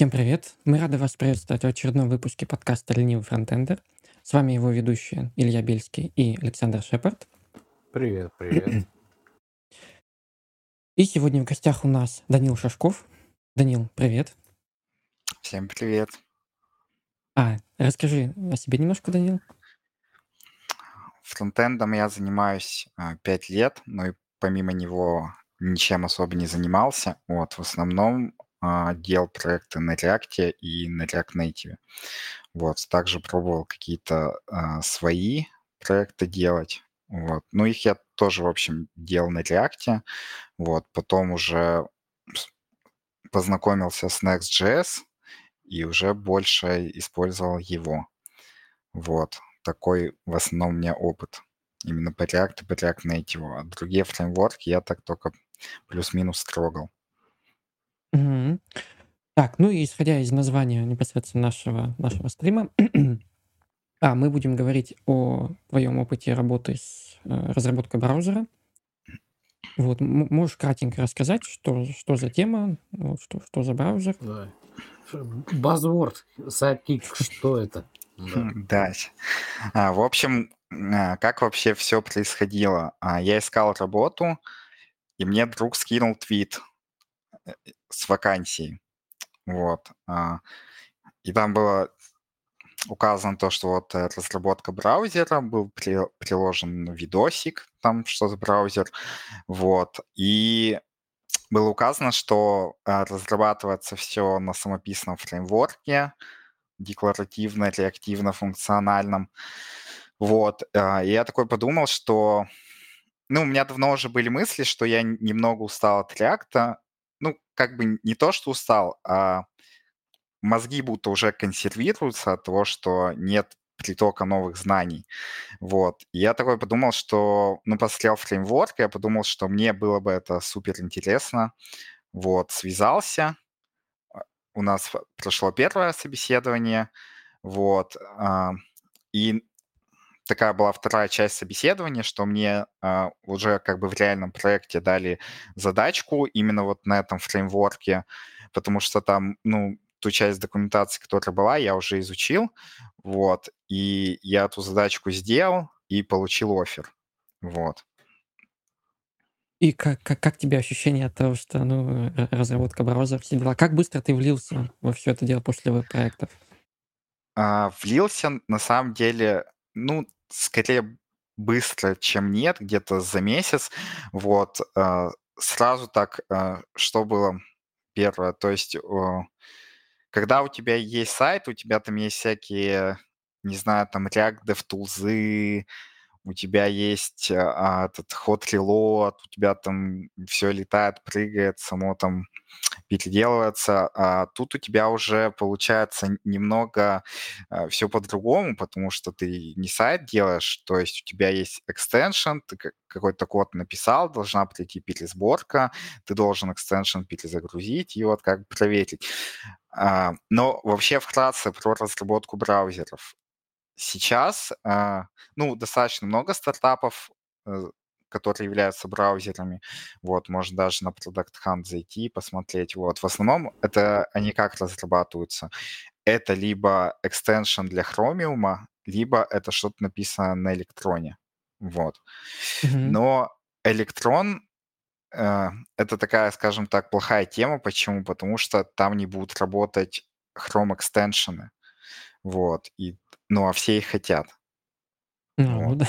Всем привет! Мы рады вас приветствовать в очередном выпуске подкаста «Ленивый фронтендер». С вами его ведущие Илья Бельский и Александр Шепард. Привет, привет. И сегодня в гостях у нас Данил Шашков. Данил, привет. Всем привет. А, расскажи о себе немножко, Данил. Фронтендом я занимаюсь а, 5 лет, но и помимо него ничем особо не занимался. Вот, в основном делал проекты на React и на React Native. Вот, также пробовал какие-то а, свои проекты делать. Вот. Ну, их я тоже, в общем, делал на React. Вот, потом уже познакомился с Next.js и уже больше использовал его. Вот, такой в основном у меня опыт. Именно по React и по React Native. А другие фреймворки я так только плюс-минус трогал. Мгм. Так, ну и исходя из названия непосредственно нашего, нашего стрима, а, мы будем говорить о твоем опыте работы с э, разработкой браузера. Вот, м- можешь кратенько рассказать, что, что за тема, вот, что, что за браузер? Да. Buzzword, Sidekick, что это? Да. Да. А, В общем, а, как вообще все происходило? А, Я искал работу, и мне друг скинул твит с вакансией. Вот. а, И там было указано то, что вот э, разработка браузера, был при- приложен видосик, там что за браузер, вот, и было указано, что а, разрабатывается все на самописном фреймворке, декларативно, реактивно, функциональном, вот, а, и я такой подумал, что, ну, у меня давно уже были мысли, что я немного устал от реакта, ну, как бы не то, что устал, а мозги будто уже консервируются от того, что нет притока новых знаний. Вот. И я такой подумал, что, ну, посмотрел фреймворк, я подумал, что мне было бы это супер интересно. Вот, связался. а, У нас прошло первое собеседование. Вот. а, И такая была вторая часть собеседования, что мне а, уже как бы в реальном проекте дали задачку именно вот на этом фреймворке, потому что там, ну, ту часть документации, которая была, я уже изучил, вот, и я эту задачку сделал и получил офер, вот. И как, как, как тебе ощущение от того, что ну, р- разработка браузера, все дела? Как быстро ты влился во все это дело после веб-проектов? А, влился на самом деле, ну, скорее быстро, чем нет, где-то за месяц, вот, а, сразу так, а, что было первое, то есть когда у тебя есть сайт, у тебя там есть всякие, не знаю, там React DevTools, у тебя есть а, этот hot reload, у тебя там все летает, прыгает, само там переделывается, а тут у тебя уже получается немного все по-другому, потому что ты не сайт делаешь, то есть у тебя есть экстеншн, ты ка- какой-то код написал, должна прийти пересборка, ты должен экстеншн перезагрузить и вот как бы проверить. А, Но вообще вкратце про разработку браузеров. Сейчас, а, ну, достаточно много стартапов, э, которые являются браузерами. Вот, можно даже на Product Hunt зайти и посмотреть. Вот, в основном это они как разрабатываются? Это либо экстеншн для Chromium, либо это что-то написано на электроне. Вот. Мгм. Но электрон э, это такая, скажем так, плохая тема. Почему? Потому что там не будут работать Chrome экстеншены. Вот. И, ну, а все их хотят. Ну, Вот. да,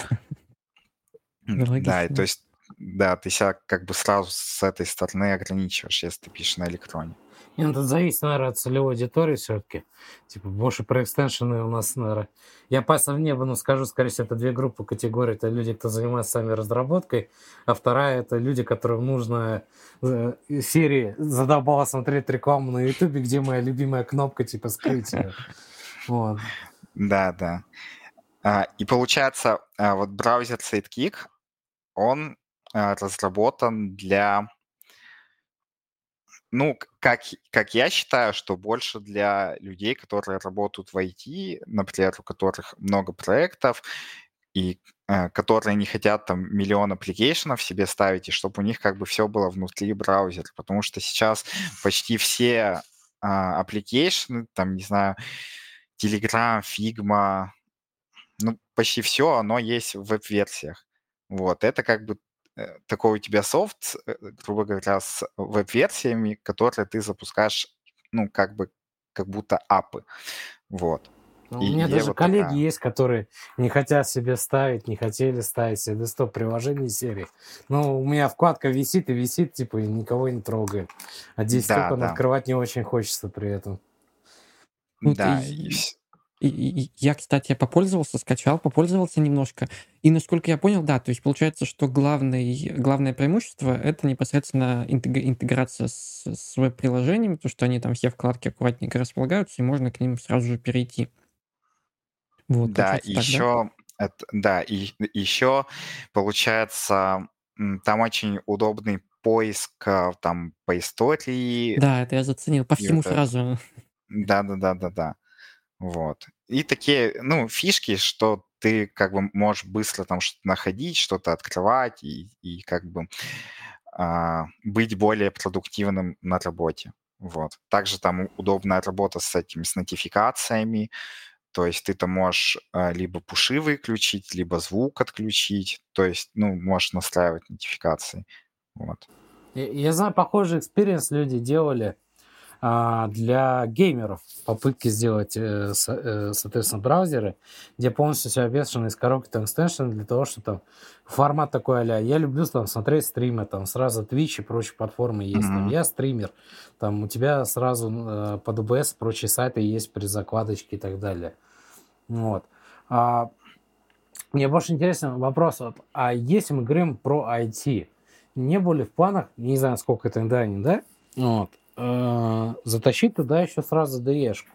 Да, и то есть, да, ты себя как бы сразу с этой стороны ограничиваешь, если ты пишешь на электроне. Не, ну, тут зависит, наверное, от целевой аудитории все-таки. Типа, больше про экстеншены у нас, наверное... Я пасов не буду, но скажу, скорее всего, это две группы категорий. Это люди, кто занимается сами разработкой, а вторая – это люди, которым нужно э, серии задолбало смотреть рекламу на Ютубе, где моя любимая кнопка, типа, скрыть её. Вот. Да, да. А, И получается, а, вот браузер Sidekick, он а, разработан для, ну, как, как я считаю, что больше для людей, которые работают в IT, например, у которых много проектов, и э, которые не хотят там миллион application ов себе ставить, и чтобы у них как бы все было внутри браузера, потому что сейчас почти все а, application, там, не знаю, Telegram, Figma, ну, почти все, оно есть в веб-версиях. Вот, это как бы э, такой у тебя софт, э, грубо говоря, с веб-версиями, которые ты запускаешь, ну, как бы, как будто app ы. Вот. Ну, у меня даже вот коллеги такая... есть, которые не хотят себе ставить, не хотели ставить себе десктоп приложений серии. Но у меня вкладка висит и висит, типа, и никого не трогает. А десктоп да, да. открывать не очень хочется при этом. Вот да, и, и, и, я, кстати, попользовался, скачал, попользовался немножко. И насколько я понял, да, то есть получается, что главный, главное преимущество — это непосредственно интеграция с, с веб-приложениями, то, что они там все вкладки аккуратненько располагаются, и можно к ним сразу же перейти. Вот, Да, так, да? еще, это, да, и еще получается, там очень удобный поиск а, там по истории. Да, это я заценил. По всему вот сразу. Да, да, да, да, да. Вот. И такие, ну, фишки, что ты как бы можешь быстро там что-то находить, что-то открывать и, и как бы а, быть более продуктивным на работе. Вот. Также там удобная работа с этими, с нотификациями, то есть ты там можешь а, либо пуши выключить, либо звук отключить. То есть, ну, можешь настраивать нотификации. Вот. Я, я знаю, похожий experience люди делали для геймеров. Попытки сделать, э, э, соответственно, браузеры, где полностью все обвешано из коробки там extension для того, что там формат такой а Я люблю там смотреть стримы, там сразу Twitch и прочие платформы есть. Mm-hmm. Там, я стример, там у тебя сразу э, под OBS прочие сайты есть при закладочке и так далее. Вот. А, мне больше интересен вопрос, вот, а если мы говорим про IT, не были в планах, не знаю, сколько это да, не да, вот, э, затащить туда еще сразу DE-шку?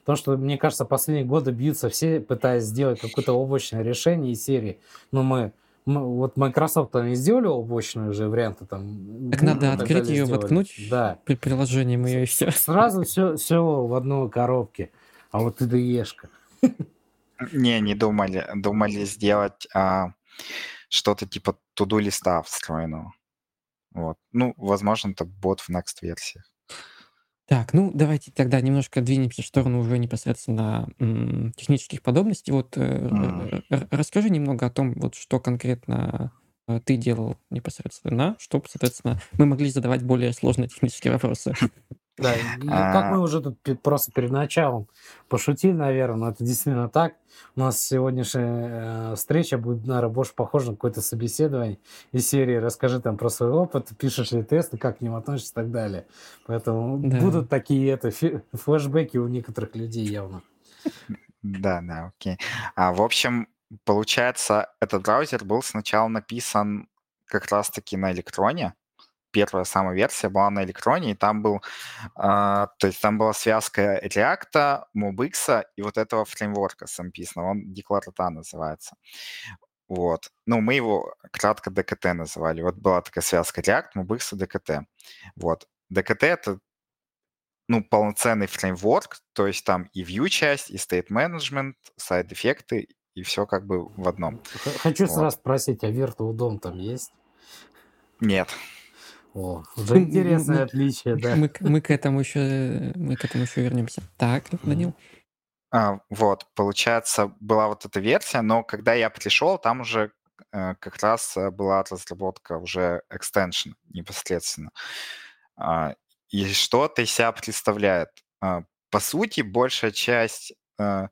Потому что, мне кажется, последние годы бьются все, пытаясь сделать какое-то облачное решение из серии. Но мы вот Microsoft они сделали облачные уже варианты там. Так надо открыть ее, сделали. воткнуть да. при приложении ее и все. Сразу все, все в одной коробке. А вот IDE-шка. Не, не думали. Думали сделать а, что-то типа туду листа встроенного. Вот. Ну, возможно, это бот в next версиях. Так, ну давайте тогда немножко двинемся в сторону уже непосредственно м, технических подробностей. Вот э, mm. расскажи немного о том, вот что конкретно э, ты делал непосредственно, чтобы, соответственно, мы могли задавать более сложные технические вопросы. Да, и как мы а. уже тут просто перед началом пошутили, наверное, но это действительно так. У нас сегодняшняя э, встреча будет, наверное, больше похожа на какое-то собеседование из серии «Расскажи там про свой опыт, пишешь ли тесты, как к ним относишься и так далее». Поэтому да. будут такие это, флешбеки у некоторых людей явно. Да, да, окей. А, в общем, получается, этот браузер был сначала написан как раз-таки на электроне, первая самая версия была на электроне, и там был, а, то есть там была связка React, MobX и вот этого фреймворка самписного, он Declarata называется. Вот. Ну, мы его кратко DKT называли. Вот была такая связка React, MobX и DKT. Вот. DKT — это ну, полноценный фреймворк, то есть там и view часть, и state management, сайд-эффекты, и все как бы в одном. Хочу вот. сразу спросить, а Virtual DOM там есть? Нет. О, уже интересное отличие, да. Мы, мы, к этому еще, мы к этому еще вернемся. Так, Данил. А, вот, получается, была вот эта версия, но когда я пришел, там уже э, как раз э, была разработка уже extension непосредственно. А, и что это из себя представляет? А, по сути, большая часть, э,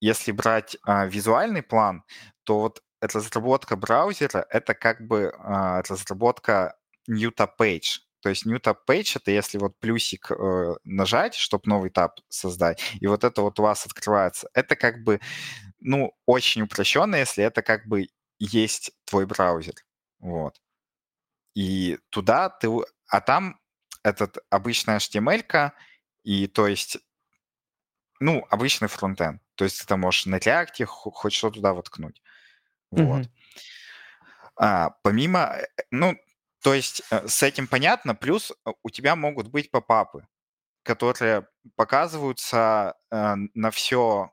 если брать а, визуальный план, то вот разработка браузера — это как бы а, разработка new tab page. То есть new tab page это если вот плюсик э, нажать, чтобы новый таб создать, и вот это вот у вас открывается. Это как бы, ну, очень упрощенно, если это как бы есть твой браузер. Вот. И туда ты... А там этот обычная HTML, и то есть, ну, обычный фронтенд. То есть ты можешь на React хоть что туда воткнуть. Вот. Mm-hmm. А, помимо, э, ну, то есть э, с этим понятно, плюс э, у тебя могут быть попапы, которые показываются э, на все.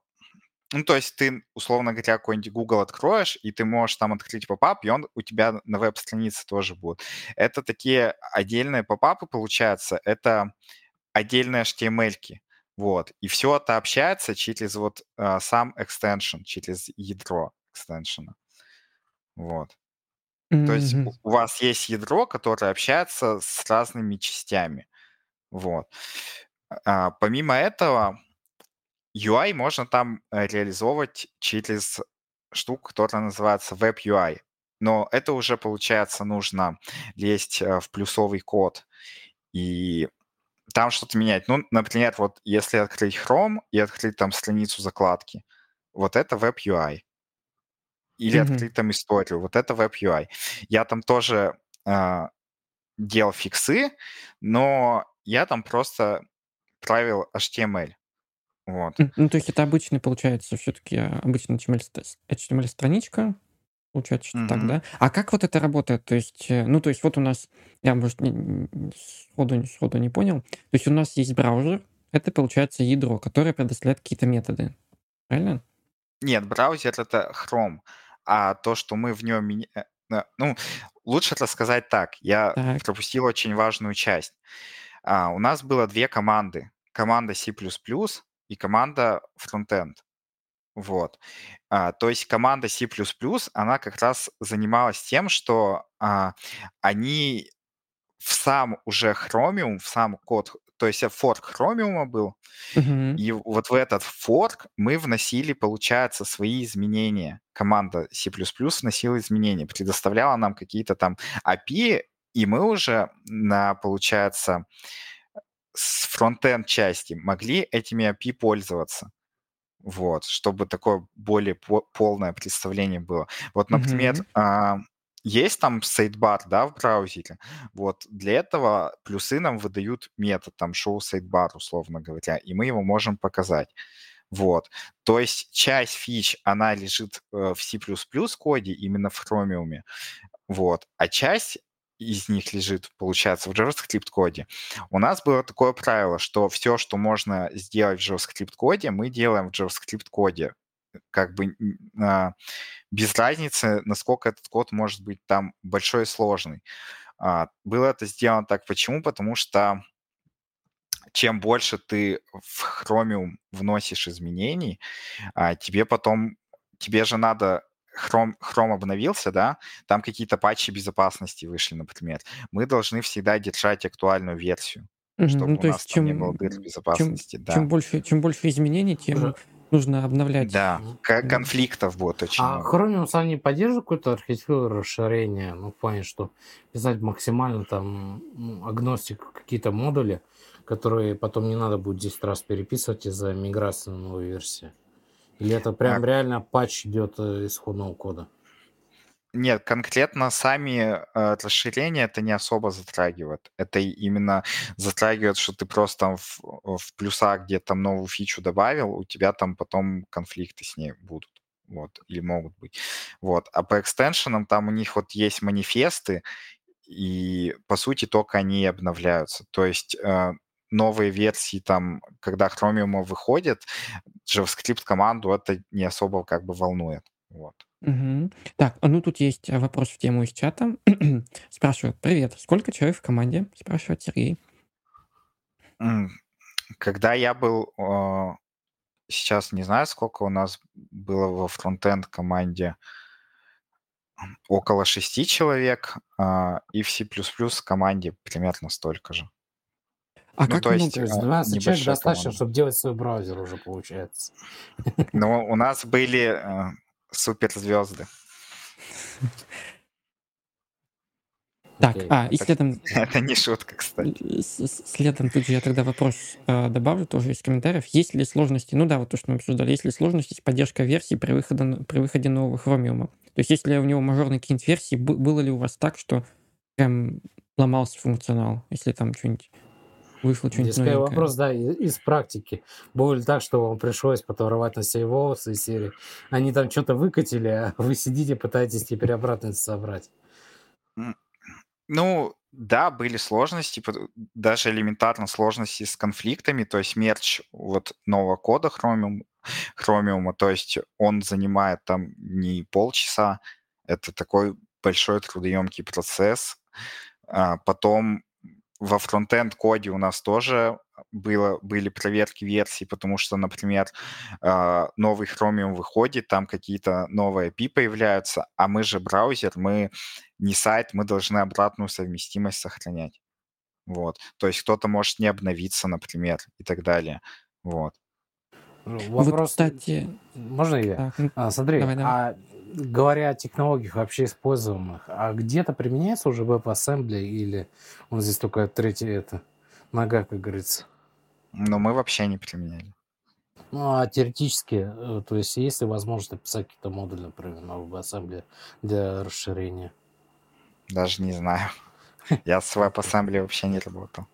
Ну, то есть ты, условно говоря, какой-нибудь Google откроешь, и ты можешь там открыть попап, и он у тебя на веб-странице тоже будет. Это такие отдельные попапы, получается. Это отдельные HTML-ки. Вот. И все это общается через вот а, сам extension, через ядро экстеншена. Вот. То есть у вас есть ядро, которое общается с разными частями. Вот. А, помимо этого, UI можно там э, реализовывать через штуку, которая называется Web UI. Но это уже, получается, нужно лезть э, в плюсовый код и там что-то менять. Ну, например, вот если открыть Chrome и открыть там страницу закладки, вот это Web UI. Или открыть там историю, вот это Web UI. Я там тоже а, делал фиксы, но я там просто правил HTML. Вот. М, Ну, то есть это обычный, получается, все-таки обычная HTML-страничка, получается, что так, Мгм. да? А как вот это работает? То есть, э, ну, то есть вот у нас, я, может, не- сходу, сходу не понял. То есть у нас есть браузер, это, получается, ядро, которое предоставляет какие-то методы. Правильно? Нет, браузер это Chrome, а то, что мы в нем... меня- э, э, Ну, лучше рассказать так. Я Так. пропустил очень важную часть. А, у нас было две команды. Команда C++ и команда Frontend. Вот. А, то есть команда C++, она как раз занималась тем, что а, они в сам уже Chromium, в сам код, то есть форк Chromium был, Мгм. и вот в этот форк мы вносили, получается, свои изменения. Команда C++ вносила изменения, предоставляла нам какие-то там API, и мы уже на, получается, с фронтенд части могли этими API пользоваться. Вот, чтобы такое более по- полное представление было. Вот, например, Мгм. Есть там сайдбар, да, в браузере. Вот для этого плюсы нам выдают метод, там, show sidebar, условно говоря, и мы его можем показать. Вот. То есть часть фич, она лежит э, в C++ коде, именно в Chromium. Вот. А часть из них лежит, получается, в JavaScript коде. У нас было такое правило, что все, что можно сделать в JavaScript коде, мы делаем в JavaScript коде. Как бы а, без разницы, насколько этот код может быть там большой и сложный. А, Было это сделано так. Почему? Потому что чем больше ты в Chromium вносишь изменений, а, тебе потом, тебе же надо, Chrome, Chrome обновился, да, там какие-то патчи безопасности вышли, например. Мы должны всегда держать актуальную версию, Мгм. чтобы Ну, у то нас есть там не было чем, дыр чем, безопасности, да. чем, больше, чем больше изменений, тем Уже. Нужно обновлять. Да, конфликтов будет очень А много. Chromium сам не поддерживает какую-то архитектуру расширения, ну, в плане, что писать максимально там ну, агностик какие-то модули, которые потом не надо будет 10 раз переписывать из-за миграции на новую версию? Или это прям А, реально патч идет э, исходного кода? Нет, конкретно сами э, расширения это не особо затрагивает. Это именно затрагивает, что ты просто там в, в плюсах где там новую фичу добавил, у тебя там потом конфликты с ней будут. Вот, или могут быть. Вот. А по экстеншенам там у них вот есть манифесты, и по сути только они обновляются. То есть э, новые версии там, когда Chromium выходит, JavaScript команду это не особо как бы волнует. Вот. Мгм. Так, а ну тут есть э, вопрос в тему из чата. Спрашивают, привет, сколько человек в команде? Спрашивает Сергей. Когда я был, э, сейчас не знаю, сколько у нас было во фронтенд команде, около шести человек, а, и в C++ команде примерно столько же. А Ну, как то есть То много? есть э, 12 человек достаточно, команда. чтобы делать свой браузер уже получается. Но у нас были суперзвезды. Так, а, и следом, это не шутка, кстати. с- следом тут же я тогда вопрос э, добавлю тоже из комментариев. Есть ли сложности, ну да, вот то, что мы обсуждали, есть ли сложности с поддержкой версий при выходе, при выходе нового Chromium? То есть если у него мажорные какие-нибудь версии, бы- было ли у вас так, что прям ломался функционал, если там что-нибудь вышло, что-нибудь Здесь новенькое? вопрос, да, из практики. Было ли так, что вам пришлось потом рвать на себе волосы из серии? Они там что-то выкатили, а вы сидите, пытаетесь теперь обратно это собрать. Ну, да, были сложности, даже элементарно сложности с конфликтами, то есть мерч вот нового кода Chromium, Chromium, то есть он занимает там не полчаса, это такой большой трудоемкий процесс. А, Потом во фронтенд коде у нас тоже было, были проверки версий, потому что, например, а, новый Chromium выходит, там какие-то новые API появляются, а мы же браузер, мы не сайт, мы должны обратную совместимость сохранять. Вот. То есть кто-то может не обновиться, например, и так далее. Вот. Ну, вопрос, вот, кстати... Можно я? Так, а, смотри, давай, давай. а говоря о технологиях вообще используемых, а где-то применяется уже WebAssembly или он здесь только третья это, нога, как говорится? Но мы вообще не применяли. Ну, а теоретически, э, то есть есть ли возможность написать какие-то модули, например, на WebAssembly для расширения? Даже не знаю. Я с WebAssembly вообще не работал.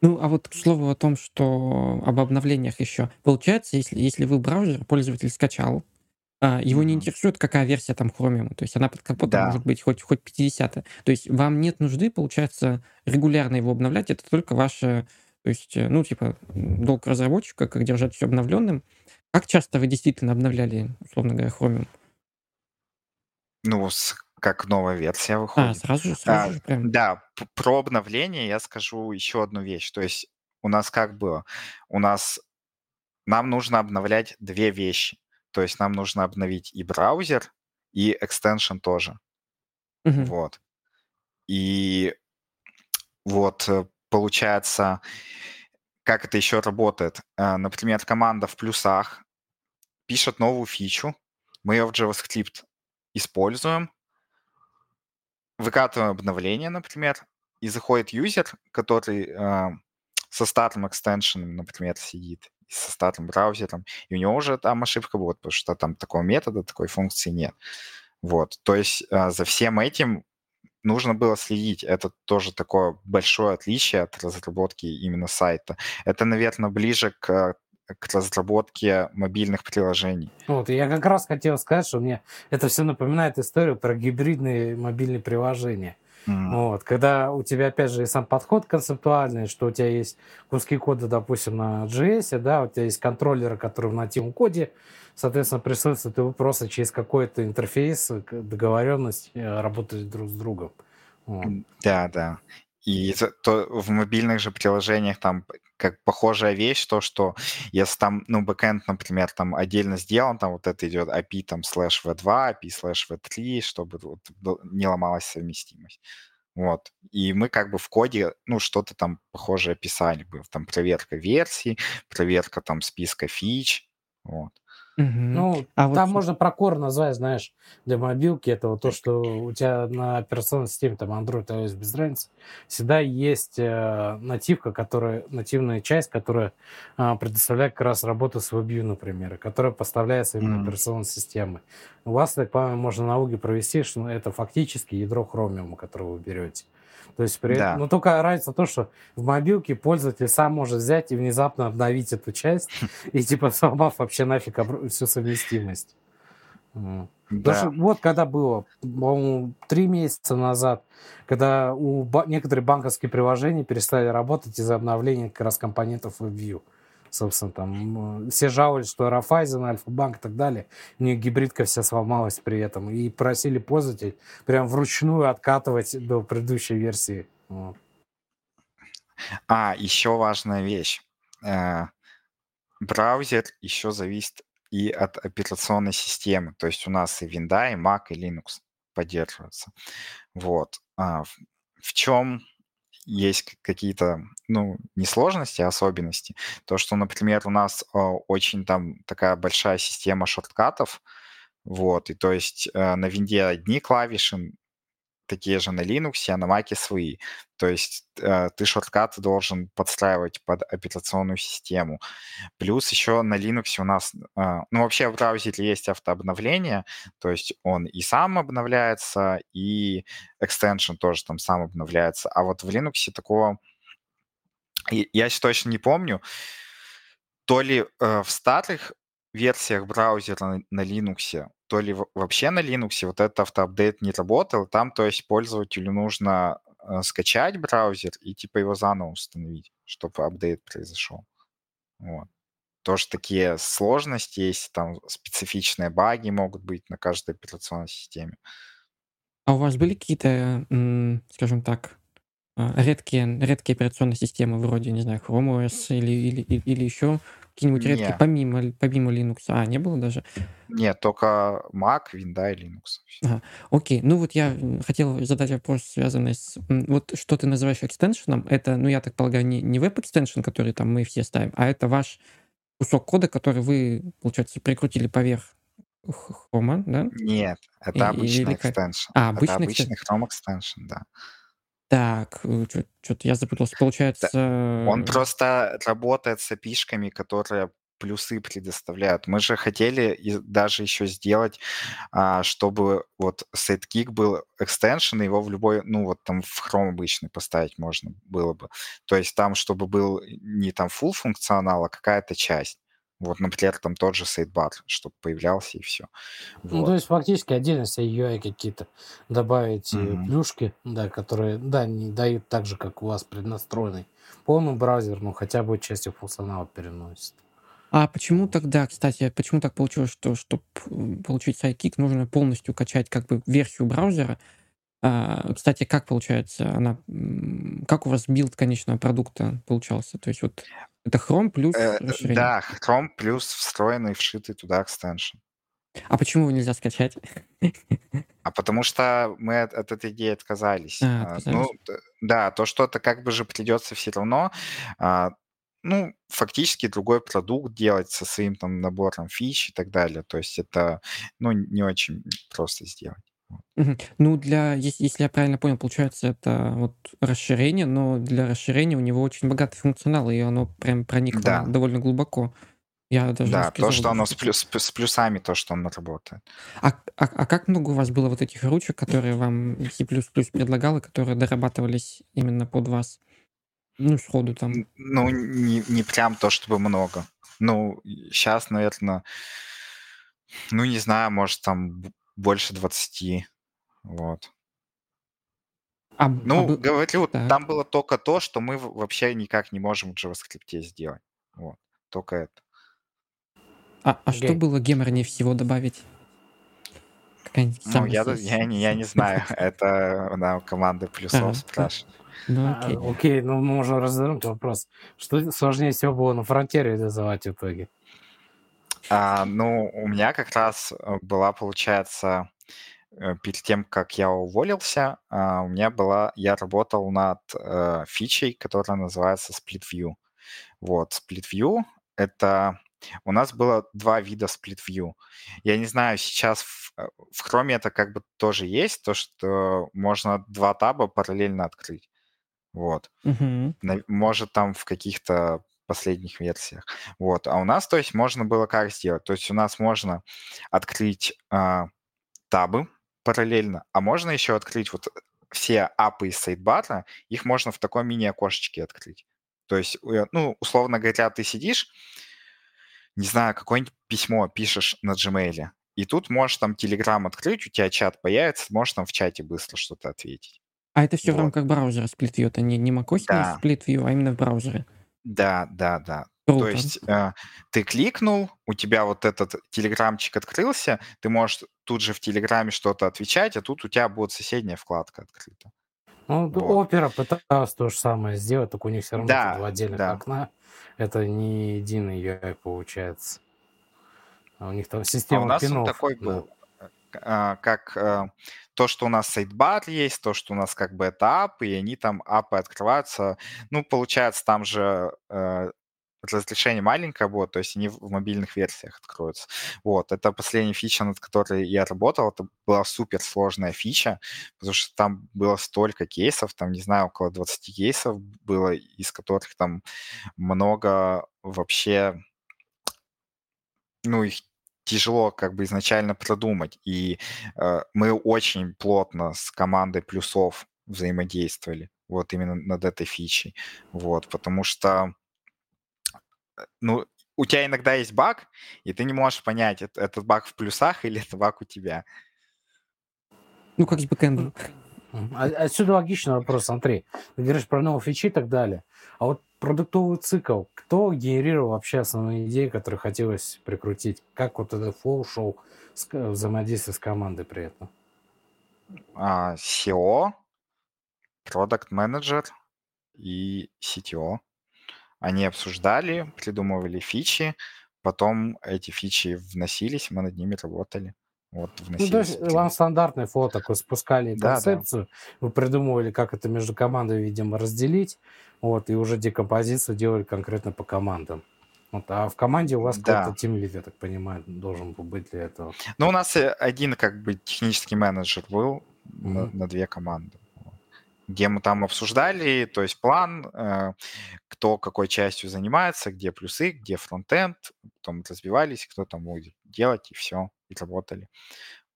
Ну, а вот к слову о том, что об обновлениях еще. Получается, если, если вы браузер, пользователь скачал, его не интересует, какая версия там Chromium. То есть она под капотом Да. может быть хоть, хоть 50 То есть вам нет нужды, получается, регулярно его обновлять. Это только ваше, то есть, э, ну, типа, долг разработчика, как держать все обновленным. Как часто вы действительно обновляли, условно говоря, Chromium? Ну, с- как новая версия А, выходит. сразу же, сразу А, же прям. да, про обновление я скажу еще одну вещь. То есть у нас как было? У нас нам нужно обновлять две вещи. То есть нам нужно обновить и браузер, и экстеншн тоже. Мгм. Вот. И вот э, получается, как это еще работает? Э, например, команда в плюсах пишет новую фичу, мы ее в JavaScript используем, выкатываем обновление, например, и заходит юзер, который э, со старым экстеншеном, например, сидит, со старым браузером, и у него уже там ошибка будет, потому что там такого метода, такой функции нет. Вот, то есть э, за всем этим нужно было следить. Это тоже такое большое отличие от разработки именно сайта. Это, наверное, ближе к к разработке мобильных приложений. Вот, я как раз хотел сказать, что мне это все напоминает историю про гибридные мобильные приложения. Mm. Вот, когда у тебя, опять же, и сам подход концептуальный, что у тебя есть куски кода, допустим, на JS, да, у тебя есть контроллеры, которые в нативном коде, соответственно, присутствуют, и вы просто через какой-то интерфейс, договоренность э, работаете друг с другом. Вот. Да, да. И то в мобильных же приложениях там как похожая вещь, то, что если там, ну, бэкэнд, например, там отдельно сделан, там вот это идет API там слэш v2, API слэш v3, чтобы вот не ломалась совместимость. Вот. И мы как бы в коде, ну, что-то там похожее писали бы. Там проверка версий, проверка там списка фич. Вот. Ну, А вот там можно про Core назвать, знаешь, для мобилки. Это вот то, что у тебя на операционной системе, там, Android, iOS, без разницы, всегда есть э, нативка, которая, нативная часть, которая а, предоставляет как раз работу с WebView, например, которая поставляется именно Мгм. операционной системы. У вас, так понимаю, можно науки провести, что это фактически ядро Chromium, которое вы берете. То есть, при... да. но только разница то, что в мобилке пользователь сам может взять и внезапно обновить эту часть и типа сломав вообще нафиг всю совместимость. Да. Что вот когда было, по-моему, три месяца назад, когда у ба- некоторые банковские приложения перестали работать из-за обновления как раз компонентов WebView собственно, там все жаловались, что Рафайзен, Альфа-банк и так далее, у них гибридка вся сломалась при этом, и просили пользователей прям вручную откатывать до предыдущей версии. А, еще важная вещь. Э, браузер еще зависит и от операционной системы. То есть у нас и Windows, и Mac, и Linux поддерживаются. Вот. А в чем есть какие-то, ну, не сложности, а особенности. То, что, например, у нас э, очень там такая большая система шорткатов, вот, и то есть э, на винде одни клавиши, такие же на Linux, а на Mac свои. То есть э, ты шорткаты должен подстраивать под операционную систему. Плюс еще на Linux у нас, э, ну вообще в браузере есть автообновление, то есть он и сам обновляется, и extension тоже там сам обновляется. А вот в Linux такого, я точно не помню, то ли э, в старых версиях браузера на, на Linux то ли вообще на Linux вот этот автоапдейт не работал. Там, то есть, пользователю нужно э, скачать браузер и типа его заново установить, чтобы апдейт произошел. Вот. Тоже такие сложности есть, там специфичные баги могут быть на каждой операционной системе. А у вас были какие-то, скажем так, редкие, редкие операционные системы вроде, не знаю, Chrome OS или, или, или, еще какие-нибудь редкие, Не, помимо, помимо Linux? А, не было даже? нет, только Mac, Windows и Linux. Ага, окей. Ну вот я хотел задать вопрос, связанный с... Вот что ты называешь экстеншеном, это, ну я так полагаю, не, не веб-экстеншн, который там мы все ставим, а это ваш кусок кода, который вы, получается, прикрутили поверх хрома, да? Нет, И- это обычный или экстеншн. А, Это обычный обычный Chrome extension, да. Так, что-то я запутался. Получается... Он просто работает с api которые плюсы предоставляют. Мы же хотели и даже еще сделать, а, чтобы вот sidekick был экстеншн, его в любой, ну вот там в Chrome обычный поставить можно было бы. То есть там, чтобы был не там full функционал, а какая-то часть. Вот, например, там тот же сайдбар, чтобы появлялся и все. Ну, то есть фактически отдельно себе UI какие-то добавить Мгм. плюшки, да, которые, да, не дают так же, как у вас преднастроенный полный браузер, но хотя бы частью функционала переносит. А почему тогда, кстати, почему так получилось, что чтобы получить Sidekick, нужно полностью качать как бы версию браузера? А, кстати, как получается она, как у вас билд конечного продукта получался? То есть вот это Chrome плюс Э, расширение? да, Chrome плюс встроенный, вшитый туда экстеншн. А почему его нельзя скачать? А потому что мы от, от этой идеи отказались. А, А, отказались. Ну, да, то что-то как бы же придется все равно, а, ну, фактически другой продукт делать со своим там набором фич и так далее. То есть это, ну, не очень просто сделать. Ну, для, если, я правильно понял, получается, это вот расширение, но для расширения у него очень богатый функционал, и оно прям проникло Да. довольно глубоко. Я даже Да, то, что оно с, плюс, с плюсами, то, что оно работает. А, а, а как много у вас было вот этих ручек, которые вам C++ предлагал, и которые дорабатывались именно под вас? Ну, сходу там. Ну, не, не прям то, чтобы много. Ну, сейчас, наверное, ну, не знаю, может, там больше 20. Вот. А, Ну, а был- говорю, так. там было только то, что мы вообще никак не можем в JavaScript сделать. Вот. Только это. А, а что было геморнее всего добавить? Ну, я, я, не, я не знаю. Это на команды плюсов Ага, спрашивать. Ну, А, окей. окей, ну мы можем развернуть вопрос. Что сложнее всего было на фронте реализовать в итоге? А, ну, у меня как раз э, была, получается, э, перед тем, как я уволился, а, у меня была, я работал над э, фичей, которая называется Split View. Вот, Split View — это... У нас было два вида Split View. Я не знаю, сейчас в, в Chrome это как бы тоже есть, то, что можно два таба параллельно открыть. Вот. На- Может, там в каких-то последних версиях. Вот. А у нас, то есть, можно было как сделать? То есть у нас можно открыть а, табы параллельно, а можно еще открыть вот все апы из сайдбара, их можно в такой мини-окошечке открыть. То есть, э, ну, условно говоря, ты сидишь, не знаю, какое-нибудь письмо пишешь на Gmail, и тут можешь там Telegram открыть, у тебя чат появится, можешь там в чате быстро что-то ответить. А это все в Вот. рамках браузера Split View, это не, не macOS Да. Split View, а именно в браузере. Да, да, да. Круто. То есть э, ты кликнул, у тебя вот этот телеграмчик открылся, ты можешь тут же в телеграме что-то отвечать, а тут у тебя будет соседняя вкладка открыта. Ну, Вот. Opera пыталась то же самое сделать, только у них все равно Да, два отдельных да. окна. Это не единый UI получается. А у них там А система у нас пинов. такой да. был, а, как э, то, что у нас сайдбар есть, то, что у нас как бы это апы, и они там апы открываются. Ну, получается, там же э, разрешение маленькое будет, то есть они в мобильных версиях откроются. Вот, это последняя фича, над которой я работал. Это была супер сложная фича, потому что там было столько кейсов, там, не знаю, около 20 кейсов было, из которых там много вообще, ну, их тяжело как бы изначально продумать. И э, мы очень плотно с командой плюсов взаимодействовали вот именно над этой фичей. Вот, потому что э, ну, у тебя иногда есть баг, и ты не можешь понять, это, этот баг в плюсах или это баг у тебя. Ну, как с бэкэндом. Мгм. А- Отсюда логичный вопрос, смотри. Ты говоришь про новые фичи и так далее. А вот продуктовый цикл, кто генерировал вообще основные идеи, которые хотелось прикрутить? Как вот этот флоу шел ко- взаимодействие с командой при этом? А, SEO, продукт менеджер и CTO. Они обсуждали, придумывали фичи, потом эти фичи вносились, мы над ними работали. Вот, ну, то есть вам стандартный фото такой спускали да, концепцию, да. вы придумывали, как это между командами, видимо, разделить, вот, и уже декомпозицию делали конкретно по командам. Вот, а в команде у вас да. какой-то тимлид, я так понимаю, должен был быть для этого. Ну, у нас э, один как бы технический менеджер был mm-hmm. на, на две команды где мы там обсуждали, то есть план, э, кто какой частью занимается, где плюсы, где фронтенд, потом разбивались, кто там будет делать, и все, работали.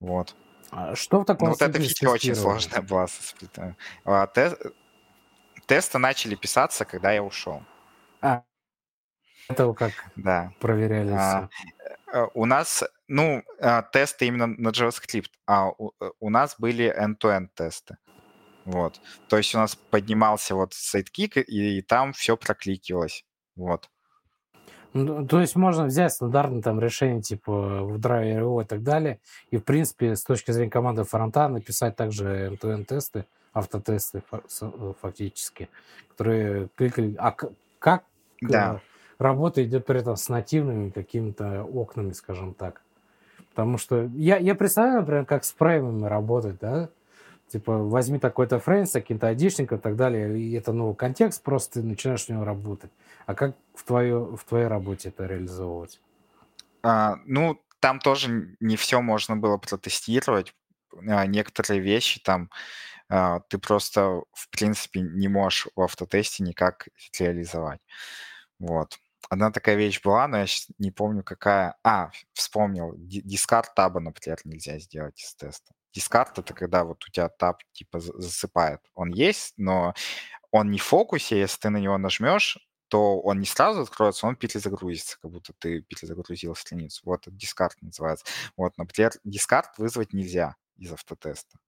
Вот. А что в таком ну, вот эта фича очень сложная была. А, тест, тесты начали писаться, когда я ушел. А, это как да. проверяли а? Э, у нас, ну, а, тесты именно на JavaScript, а у, э, у нас были end-to-end тесты. Вот. То есть у нас поднимался вот Sidekick, и, и там все прокликивалось. Вот. Ну, то есть можно взять стандартное там решение типа в Drive.io и так далее, и в принципе с точки зрения команды фронта написать также end-to-end тесты, автотесты э, фактически, которые кликали. А как да. работа идет при этом с нативными какими-то окнами, скажем так? Потому что я, я представляю, например, как с праймами работать, да? Типа, возьми такой-то фрейм с каким-то айдишником и так далее, и это новый контекст, просто ты начинаешь в него работать. А как в, твое, в твоей работе это реализовывать? А, ну, там тоже не все можно было протестировать. А, некоторые вещи там а, ты просто, в принципе, не можешь в автотесте никак реализовать. Вот. Одна такая вещь была, но я сейчас не помню, какая... А, вспомнил. Дискард таба, например, нельзя сделать из теста. Дискард — это когда вот у тебя таб типа засыпает. Он есть, но он не в фокусе. Если ты на него нажмешь, то он не сразу откроется, он перезагрузится, как будто ты перезагрузил страницу. Вот это дискард называется. Вот, например, дискард вызвать нельзя из автотеста.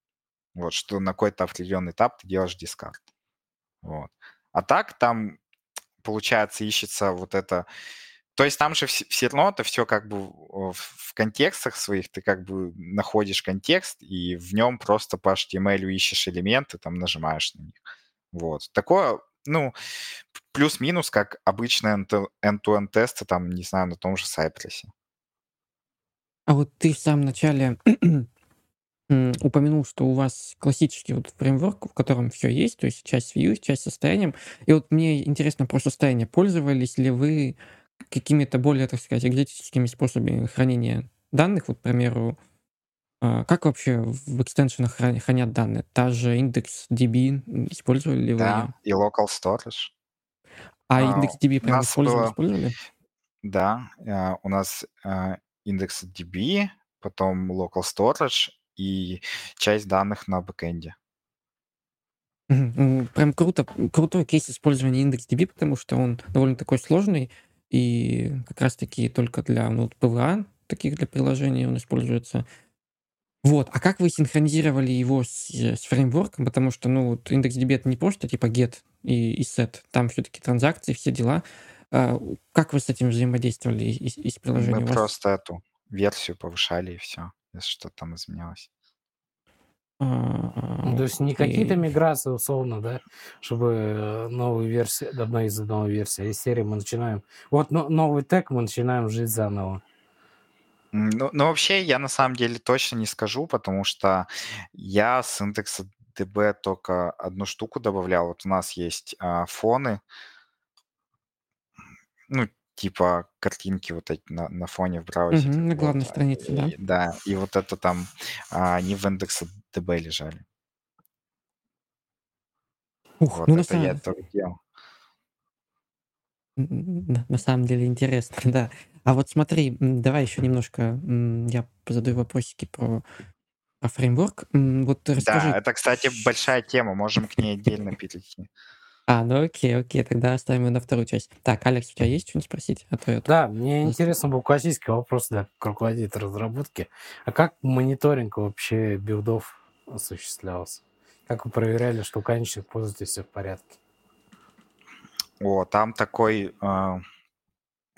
Вот, что на какой-то определенный этап ты делаешь дискард. Вот. А так там, получается, ищется вот это то есть там же все равно это все как бы в контекстах своих, ты как бы находишь контекст, и в нем просто по HTML ищешь элементы, там нажимаешь на них. Вот. Такое, ну, плюс-минус, как обычные end-to-end тесты, там, не знаю, на том же Cypress. А вот ты в самом начале упомянул, что у вас классический вот фреймворк, в котором все есть, то есть часть view, часть состоянием. И вот мне интересно про состояние. Пользовались ли вы какими-то более, так сказать, экзотическими способами хранения данных. Вот, к примеру, а, как вообще в экстеншенах хранят данные? Та же индекс DB, использовали ли вы Да, и local storage. А, а индекс DB прям использовали, было... использовали? Да, а, у нас индекс DB, потом local storage и часть данных на бэкэнде. Прям круто, крутой кейс использования индекс DB, потому что он довольно такой сложный, и как раз-таки только для ну, PVA, таких для приложений он используется. Вот. А как вы синхронизировали его с, с фреймворком? Потому что, ну, вот IndexDB это не просто типа get и, и set. Там все-таки транзакции, все дела. А, как вы с этим взаимодействовали из, из приложения? Мы просто эту версию повышали, и все, если что там изменялось. То есть не какие-то миграции условно, да, чтобы э, новую версию, одной из одной версии, а из серии мы начинаем... Вот новый тег мы начинаем жить заново. Ну, ну, вообще, я на самом деле точно не скажу, потому что я с индекса DB только одну штуку добавлял. Вот у нас есть а, фоны, ну, типа картинки вот эти на, на фоне в браузере. Мгм, на главной Вот, странице, да. и, да, и вот это там а, они в индексе DB лежали. Ух, Вот ну на это я самом, только делал. на на самом деле интересно, да. А вот смотри, давай еще немножко я задаю вопросики про, про фреймворк. Вот Да, расскажи, это, кстати, большая тема, можем к ней отдельно перейти. А, ну окей, окей, тогда оставим ее на вторую часть. Так, Алекс, у тебя есть что-нибудь спросить? А то я Да, мне интересно был классический вопрос для руководителя разработки. А как мониторинг вообще билдов осуществлялся? Как вы проверяли, что у конечных пользователей все в порядке? О, там такой, э,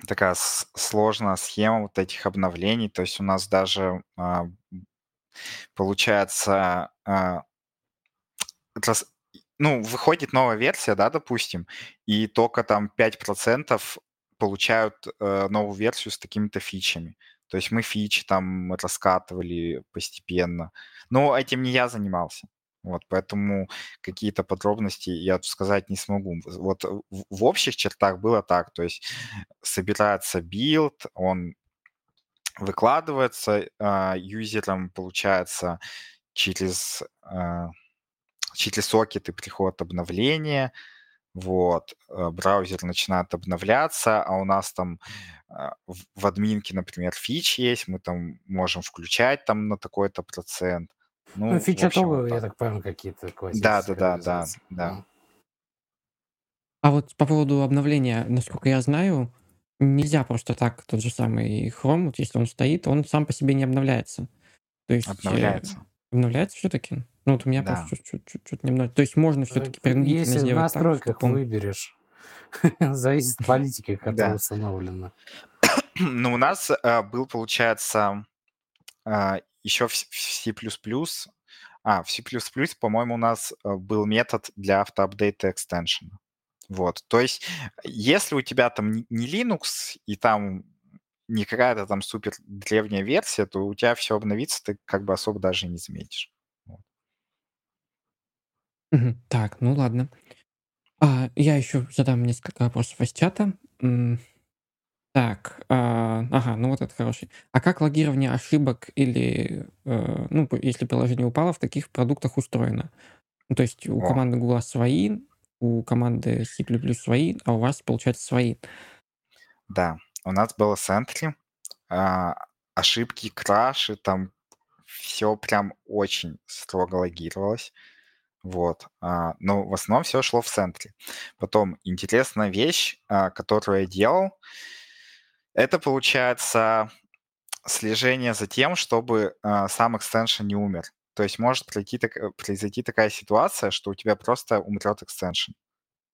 такая сложная схема вот этих обновлений. То есть у нас даже э, получается э, ну, выходит новая версия, да, допустим, и только там 5% получают э, новую версию с такими-то фичами. То есть мы фичи там раскатывали постепенно. Но этим не я занимался. Вот, поэтому какие-то подробности я сказать не смогу. Вот в, в общих чертах было так, то есть собирается билд, он выкладывается э, юзером, получается, через, э, через сокеты приходят обновления, вот, э, браузер начинает обновляться, а у нас там э, в админке, например, фич есть, мы там можем включать там на такой-то процент. Ну, ну фича общем, вот я так понимаю, какие-то Да, да, да, да, да. А вот по поводу обновления, насколько я знаю, нельзя просто так тот же самый Chrome, вот если он стоит, он сам по себе не обновляется. То есть... Обновляется. Э, обновляется все-таки? Ну, вот у меня да. просто чуть-чуть не обновляется. То есть можно все-таки принудительно Если сделать в настройках так, он... выберешь, зависит от политики, которая установлена. Ну, у нас э, был, получается, э, еще в, в C++, а, в C++, по-моему, у нас э, был метод для автоапдейта экстеншена. Вот, то есть, если у тебя там не Linux и там не какая-то там супер древняя версия, то у тебя все обновится, ты как бы особо даже не заметишь. Так, ну ладно. А, я еще задам несколько вопросов из чата. Так, а, ага, ну вот это хороший. А как логирование ошибок или, э, ну, если приложение упало, в таких продуктах устроено? Ну, то есть у О. команды Google свои, у команды C++ свои, а у вас, получается, свои. Да, у нас было Sentry, а, ошибки, краши, там все прям очень строго логировалось. Вот. А, но в основном все шло в центре. Потом интересная вещь, а, которую я делал, это получается слежение за тем, чтобы э, сам экстеншн не умер. То есть может пройти, так, э, произойти такая ситуация, что у тебя просто умрет экстеншн.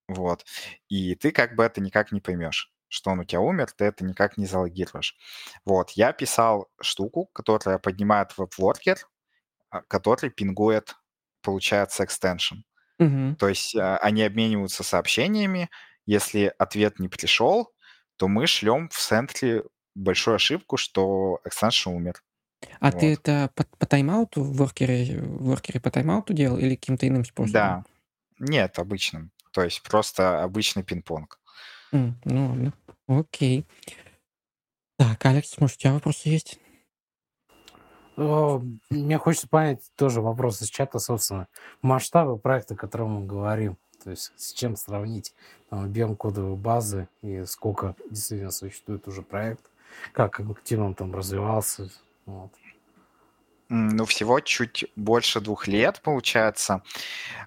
Вот. И ты как бы это никак не поймешь, что он у тебя умер, ты это никак не залогируешь. Вот. Я писал штуку, которая поднимает а, который пингует, получается, экстеншн. Угу. То есть э, они обмениваются сообщениями. Если ответ не пришел, то мы шлем в центре большую ошибку, что экстеншн умер. А вот. ты это по, по тайм-ауту в воркере, в воркере по тайм-ауту делал или каким-то иным способом? Да. Нет, обычным. То есть просто обычный пинг-понг. Mm, ну ладно. Окей. Так, Алекс, может, у тебя вопросы есть? Мне хочется понять тоже вопрос из чата, собственно, масштабы проекта, о котором мы говорим. То есть с чем сравнить там, объем кодовой базы и сколько действительно существует уже проект, как активно он там развивался. Вот. Ну, всего чуть больше двух лет, получается.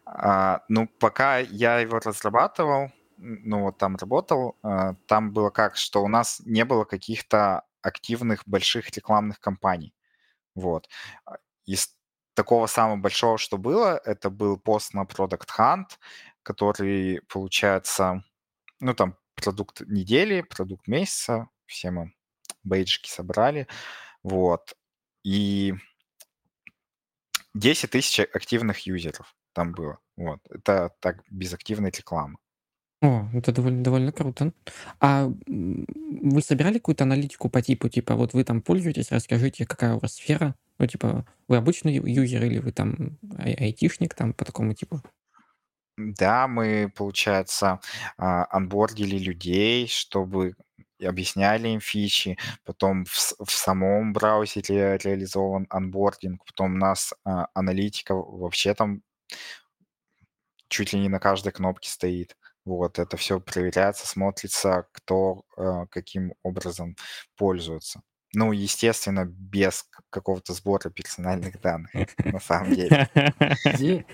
А, ну, пока я его разрабатывал, ну, вот там работал, а, там было как, что у нас не было каких-то активных больших рекламных кампаний. Вот. Из такого самого большого, что было, это был пост на Product Hunt, который, получается, ну, там, продукт недели, продукт месяца, все мы бейджики собрали, вот, и 10 тысяч активных юзеров там было, вот, это так, без активной рекламы. О, это довольно, довольно круто. А вы собирали какую-то аналитику по типу, типа, вот вы там пользуетесь, расскажите, какая у вас сфера? Ну, типа, вы обычный юзер или вы там ай- айтишник там по такому типу? Да, мы, получается, а, анбордили людей, чтобы объясняли им фичи, потом в, в самом браузере реализован анбординг, потом у нас а, аналитика вообще там чуть ли не на каждой кнопке стоит. Вот, это все проверяется, смотрится, кто э, каким образом пользуется. Ну, естественно, без какого-то сбора персональных данных, на самом деле. DMCA.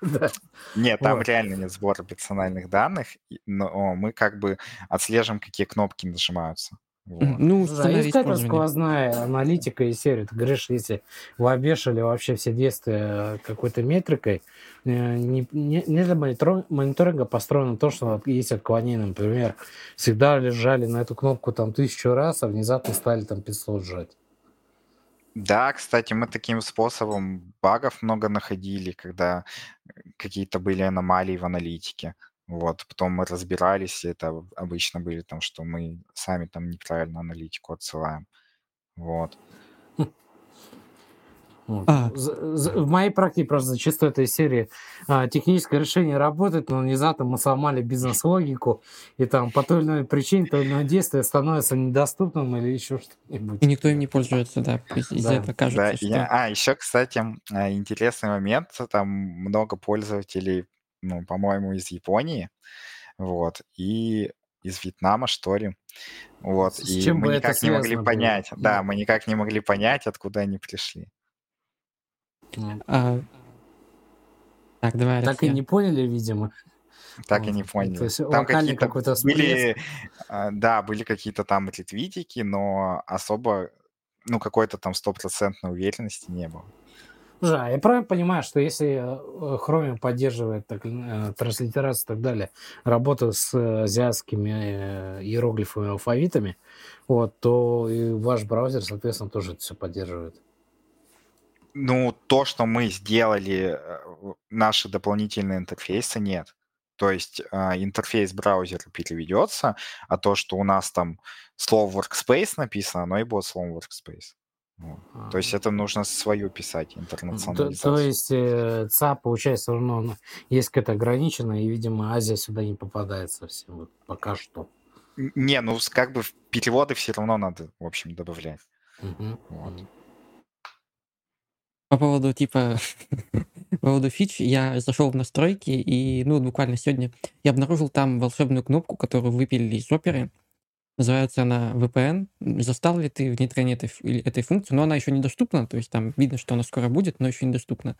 Нет, там реально нет сбора персональных данных, но мы как бы отслеживаем, какие кнопки нажимаются. Вот. Ну, да, есть какая-то сквозная аналитика и серия. Ты говоришь, если вы обешали вообще все действия какой-то метрикой, э, не, не, не для мониторинга построено то, что есть отклонение. Например, всегда лежали на эту кнопку там тысячу раз, а внезапно стали там 500 жать. Да, кстати, мы таким способом багов много находили, когда э, какие-то были аномалии в аналитике. Вот, потом мы разбирались, и это обычно были там, что мы сами там неправильно аналитику отсылаем. Вот. Вот. А. В моей практике просто зачастую этой серии а, техническое решение работает, но внезапно мы сломали бизнес-логику, и там по той или иной причине то или иное действие становится недоступным или еще что-нибудь. И никто им не пользуется, да. Из-за да. этого кажется, да, что... Я... А, еще, кстати, а, интересный момент. Там много пользователей, ну, по-моему, из Японии, вот, и из Вьетнама, что ли. Вот, С и мы никак не могли было? понять, да, мы никак не могли понять, откуда они пришли. А, так, давай, Так и не поняли, видимо. Так и не поняли. То есть там какие-то какой-то были, а, да, были какие-то там ретвитики, но особо, ну, какой-то там стопроцентной уверенности не было. Да, я правильно понимаю, что если э, Chromium поддерживает так, э, транслитерацию и так далее, работу с азиатскими э, иероглифами, алфавитами, вот, то и ваш браузер, соответственно, тоже это все поддерживает. Ну, то, что мы сделали, наши дополнительные интерфейсы, нет. То есть интерфейс браузера переведется, а то, что у нас там слово workspace написано, оно и будет словом workspace. Вот. То есть это нужно свое писать, интернационализацию. То, то есть э, ЦА, получается, все равно есть какая-то ограниченная, и, видимо, Азия сюда не попадает совсем, вот, пока что. Не, ну как бы переводы все равно надо, в общем, добавлять. Угу. Вот. По поводу типа по поводу фич, я зашел в настройки и, ну, буквально сегодня я обнаружил там волшебную кнопку, которую выпилили из оперы. Называется она VPN. Застал ли ты внедрение этой, этой функции? Но она еще недоступна, то есть там видно, что она скоро будет, но еще недоступна.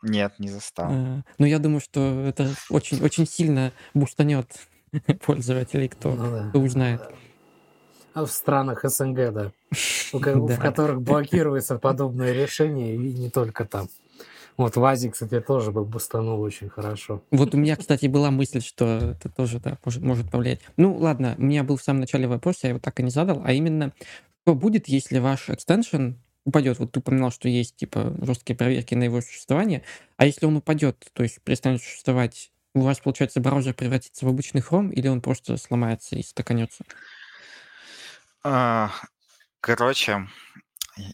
Нет, не застал. А, но я думаю, что это очень, очень сильно бустанет пользователей, кто, ну, да. кто узнает в странах СНГ, да, в которых блокируется подобное решение, и не только там. Вот в Азии, кстати, тоже бы бустанул очень хорошо. Вот у меня, кстати, была мысль, что это тоже да, может, может повлиять. Ну, ладно, у меня был в самом начале вопрос, я его так и не задал, а именно, что будет, если ваш экстеншн упадет? Вот ты упоминал, что есть, типа, жесткие проверки на его существование, а если он упадет, то есть перестанет существовать, у вас, получается, браузер превратится в обычный Chrome, или он просто сломается и стаканется? А, короче,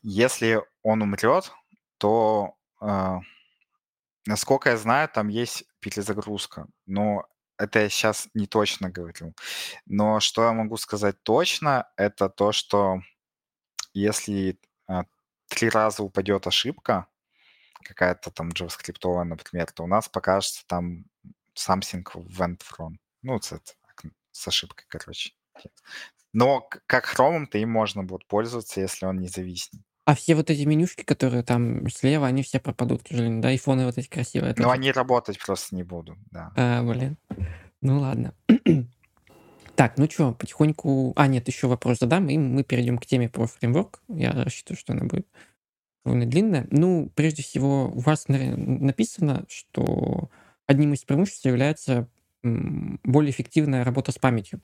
если он умрет, то, насколько я знаю, там есть перезагрузка. Но это я сейчас не точно говорю. Но что я могу сказать точно, это то, что если а, три раза упадет ошибка, какая-то там JavaScript, например, то у нас покажется там something went wrong. Ну, это с ошибкой, короче. Но как хромом-то им можно будет пользоваться, если он независим. А все вот эти менюшки, которые там слева, они все пропадут, к сожалению, да? Айфоны вот эти красивые. Ну, они работать просто не будут, да. А, блин. Ну, ладно. Так, ну что, потихоньку... А, нет, еще вопрос задам, и мы перейдем к теме про фреймворк. Я рассчитываю, что она будет довольно длинная. Ну, прежде всего, у вас написано, что одним из преимуществ является более эффективная работа с памятью.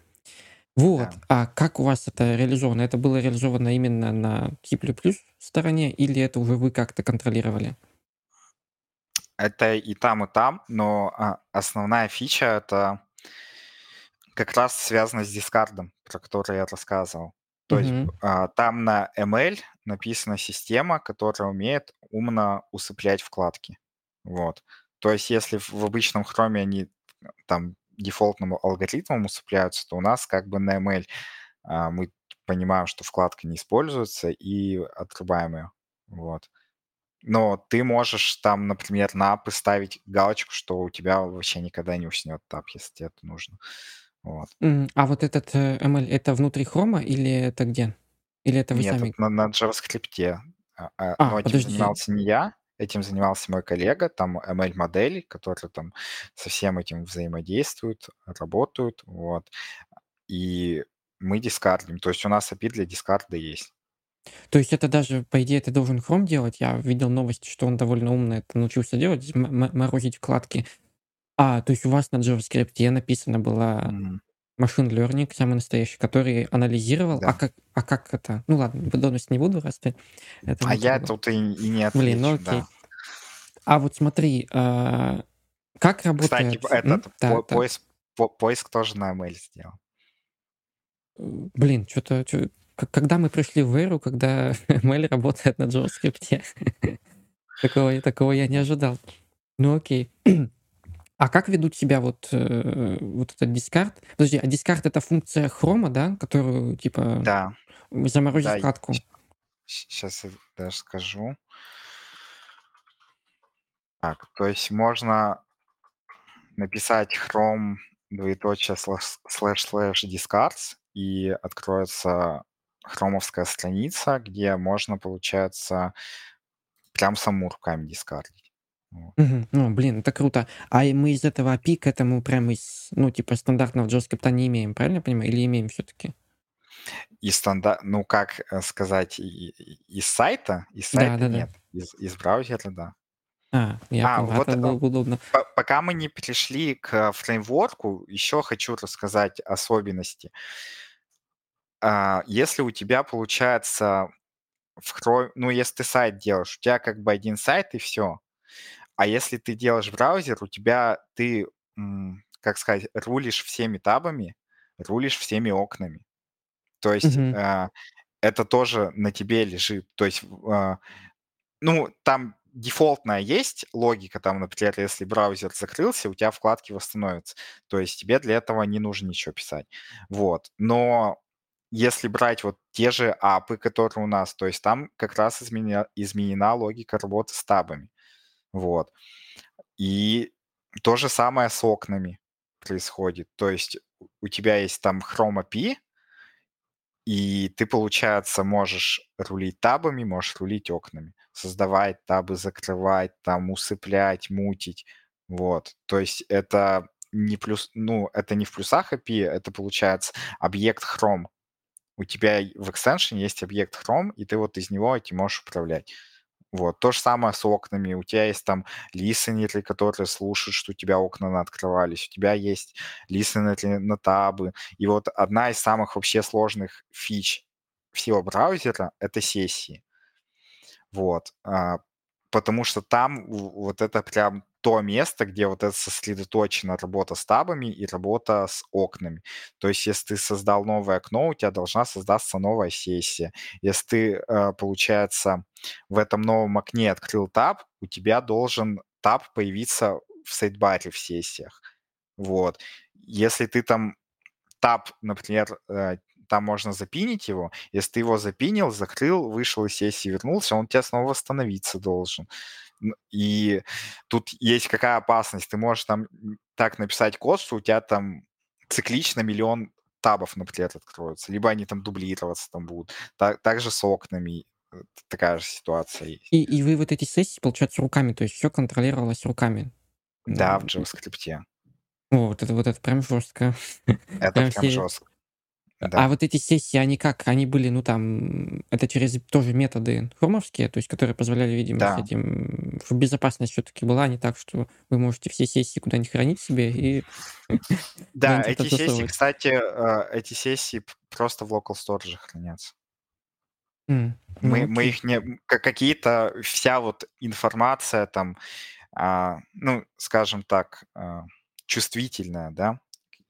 Вот. Да. А как у вас это реализовано? Это было реализовано именно на C++ стороне или это уже вы как-то контролировали? Это и там, и там, но а, основная фича это как раз связано с дискардом, про который я рассказывал. То есть а, там на ML написана система, которая умеет умно усыплять вкладки. Вот. То есть если в обычном хроме они там дефолтным алгоритмом усыпляются, то у нас как бы на ML а, мы понимаем, что вкладка не используется и отрубаем ее. Вот. Но ты можешь там, например, на апы ставить галочку, что у тебя вообще никогда не уснет тап, если тебе это нужно. Вот. А вот этот э, ML, это внутри хрома или это где? Или это вы Нет, сами? это на, на JavaScript. А, а, а, но этим подожди. занимался не я, Этим занимался мой коллега, там ML-модели, которые там со всем этим взаимодействуют, работают, вот. И мы дискардим, то есть у нас API для дискарда есть. То есть это даже, по идее, это должен Chrome делать. Я видел новость, что он довольно умно это научился делать, морозить вкладки. А, то есть у вас на JavaScript написано было... Mm. машин learning самый настоящий, который анализировал, а Да. как, а как это? Ну ладно, подробности не буду, раз ты это А я тут и, и не Блин, ну отвечу, окей. да. А вот смотри, а, как Кстати, работает... М? этот Так, по- так. поиск, по- поиск тоже на ML сделал. Блин, что-то... Когда мы пришли в эру, когда ML работает на JavaScript, такого, такого я не ожидал. Ну окей. А как ведут себя вот, э, вот этот дискард? Подожди, а дискард это функция хрома, да, которую типа Да, заморозить да. вкладку? Сейчас я даже скажу. Так, то есть можно написать chrome двоеточие слэш слэш слэш discards и откроется хромовская страница, где можно, получается, прям саму руками discard ить. Вот. Мгм. Ну, блин, это круто. А мы из этого API к этому прямо из, ну, типа, стандартного JavaScript не имеем, правильно я понимаю? Или имеем все-таки? И стандарт, ну как э, сказать, из сайта, из Да, сайта да, да. нет, из, из браузера, да. А, я А, понял, вот это э, было бы удобно. По- Пока мы не перешли к фреймворку, еще хочу рассказать особенности. А, Если у тебя получается в ну, если ты сайт делаешь, у тебя как бы один сайт и все. А если ты делаешь браузер, у тебя ты, как сказать, рулишь всеми табами, рулишь всеми окнами. То есть а, это тоже на тебе лежит. То есть, а, ну, там дефолтная есть логика, там, например, если браузер закрылся, у тебя вкладки восстановятся. То есть тебе для этого не нужно ничего писать. Вот. Но если брать вот те же апы, которые у нас, то есть там как раз изменя- изменена логика работы с табами. Вот. И то же самое с окнами происходит. То есть у тебя есть там Chrome API, и ты, получается, можешь рулить табами, можешь рулить окнами. Создавать табы, закрывать, там, усыплять, мутить. Вот. То есть это не плюс, ну, это не в плюсах API, это, получается, объект Chrome. У тебя в экстеншене есть объект Chrome, и ты вот из него этим можешь управлять. Вот. То же самое с окнами. У тебя есть там листенеры, которые слушают, что у тебя окна открывались. У тебя есть листенеры на табы. И вот одна из самых вообще сложных фич всего браузера — это сессии. Вот. а, Потому что там вот это прям то место, где вот это сосредоточена работа с табами и работа с окнами. То есть если ты создал новое окно, у тебя должна создаться новая сессия. Если ты, э, получается, в этом новом окне открыл таб, у тебя должен таб появиться в сайдбаре в сессиях. Вот. Если ты там таб, например, э, там можно запинить его. Если ты его запинил, закрыл, вышел из сессии, вернулся, он у тебя снова восстановиться должен. И тут есть какая опасность? Ты можешь там так написать код, что у тебя там циклично миллион табов, например, откроются. Либо они там дублироваться там будут. Так, также с окнами э, такая же ситуация есть. И, и вы вот эти сессии, получается, руками, то есть все контролировалось руками. Да, в JavaScript. О, вот это вот это прям жестко. Это Прям прям все. жестко. А Да. вот эти сессии, они как? Они были, ну там, это через тоже методы хромовские, то есть которые позволяли, видимо, с Да. этим, чтобы безопасность все-таки была, а не так, что вы можете все сессии куда-нибудь хранить себе и Да, эти сессии, кстати, э, эти сессии просто в local storage хранятся. Ну Мы, мы их не... Какие-то... Вся вот информация там, а, ну, скажем так, а, чувствительная, да,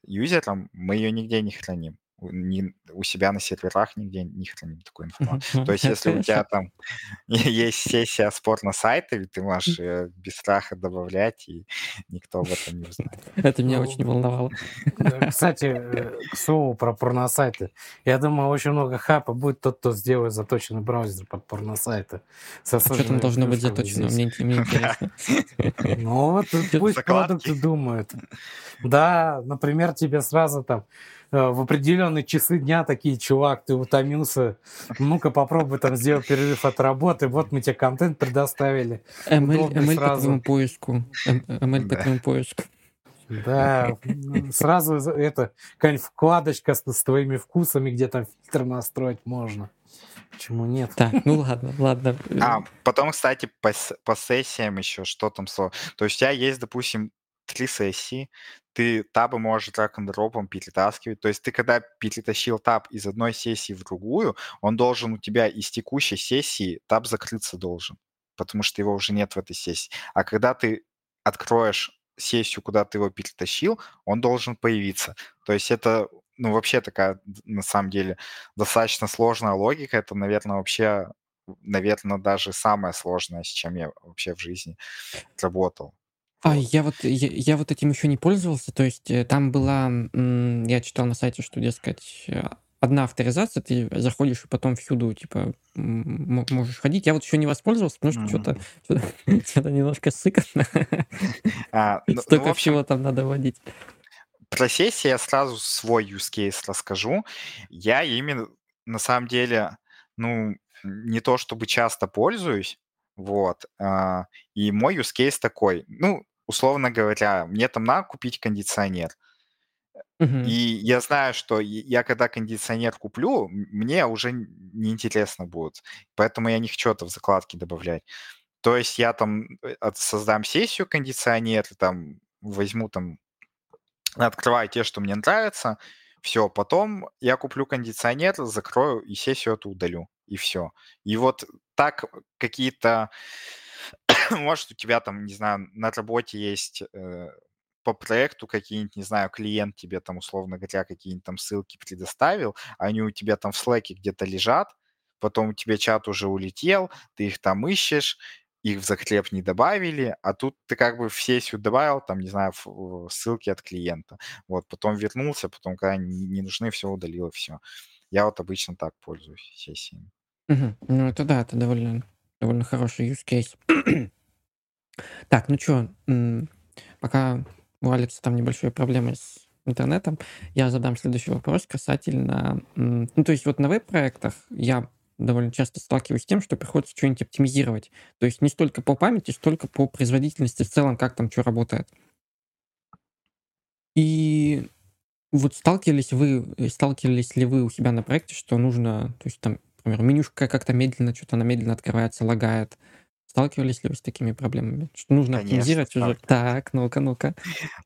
юзерам, мы ее нигде не храним. У, ни- у себя на серверах нигде не храним такую Мгм. информацию. Ну, То есть, если у тебя там есть сессия спор на сайте, ты можешь ее без страха добавлять, и никто об этом не узнает. Это меня Ну, очень волновало. Э, Кстати, э, к слову про порносайты. Я думаю, очень много хайпа будет тот, кто сделает заточенный браузер под порносайты. А что там должно быть заточено? Мне, интересно. Ну вот пусть продукты думают. Да, например, тебе сразу там э, в определенные часы дня такие, чувак, ты утомился, ну-ка попробуй там сделать перерыв от работы, вот мы тебе контент предоставили. ML, ML по сразу. твоему поиску. ML по твоему поиску. Да, сразу это какая-нибудь вкладочка с, с твоими вкусами, где там фильтр настроить можно. Почему нет? Так, ну ладно, ладно. А, потом, кстати, по, по сессиям еще, что там слово. То есть у тебя есть, допустим, три сессии, ты табы можешь драг-н-дропом перетаскивать. То есть ты когда перетащил таб из одной сессии в другую, он должен у тебя из текущей сессии таб закрыться должен, потому что его уже нет в этой сессии. А когда ты откроешь сессию, куда ты его перетащил, он должен появиться. То есть это, ну, вообще такая, на самом деле, достаточно сложная логика. Это, наверное, вообще, наверное, даже самое сложное, с чем я вообще в жизни работал. А я вот я, я вот этим еще не пользовался, то есть э, там была, я читал на сайте, что, дескать, э, одна авторизация, ты заходишь и потом всюду, типа, можешь ходить. Я вот еще не воспользовался, потому что что-то что-то немножко сыкотно. А, ну, ну, Столько общем, всего там надо вводить. про сессии я сразу свой use case расскажу. Я именно, на самом деле, ну, не то чтобы часто пользуюсь, вот, а, и мой use case такой, ну, условно говоря, мне там надо купить кондиционер. Мгм. И я знаю, что я когда кондиционер куплю, мне уже неинтересно будет. Поэтому я не хочу это в закладки добавлять. То есть я там э, создам сессию кондиционер, там возьму там, открываю те, что мне нравится, все, потом я куплю кондиционер, закрою и сессию эту удалю, и все. И вот так какие-то, может, у тебя там, не знаю, на работе есть э, по проекту какие-нибудь, не знаю, клиент тебе там, условно говоря, какие-нибудь там ссылки предоставил, они у тебя там в слэке где-то лежат, потом у тебя чат уже улетел, ты их там ищешь, их в закреп не добавили, а тут ты как бы в сессию добавил, там, не знаю, ссылки от клиента. Вот, потом вернулся, потом, когда не, нужны, все удалил, все. Я вот обычно так пользуюсь сессиями. Мгм. Ну, это да, это довольно, довольно хороший use case. Так, ну что, пока Алекса там небольшие проблемы с интернетом, я задам следующий вопрос касательно... Ну, то есть вот на веб-проектах я довольно часто сталкиваюсь с тем, что приходится что-нибудь оптимизировать. То есть не столько по памяти, столько по производительности в целом, как там что работает. И вот сталкивались вы, э, сталкивались ли вы у себя на проекте, что нужно, то есть там, например, менюшка как-то медленно, что-то она медленно открывается, лагает. Сталкивались ли вы с такими проблемами? Что нужно Конечно, оптимизировать уже? Так, ну-ка, ну-ка.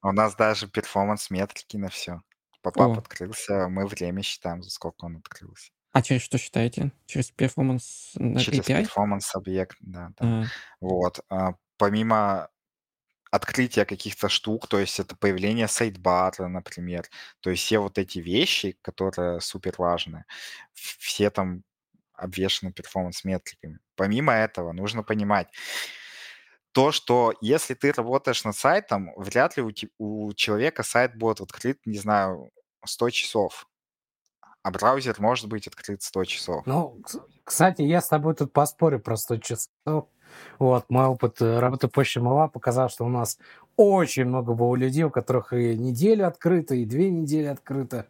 У нас даже performance-метрики на все. Попап О, открылся, мы время считаем, за сколько он открылся. а через что считаете? Через перформанс Через API? перформанс-объект, да, да. А, Вот. а, Помимо открытия каких-то штук, то есть это появление сайдбара, например, то есть все вот эти вещи, которые супер важны, все там обвешаны performance-метриками. Помимо этого, нужно понимать то, что если ты работаешь над сайтом, вряд ли у, у человека сайт будет открыт, не знаю, 100 часов, а браузер может быть открыт 100 часов. Ну, кс- кстати, я с тобой тут поспорю про 100 часов. Вот, мой опыт э, работы почты МЛА показал, что у нас очень много было людей, у которых и неделю открыто, и две недели открыто.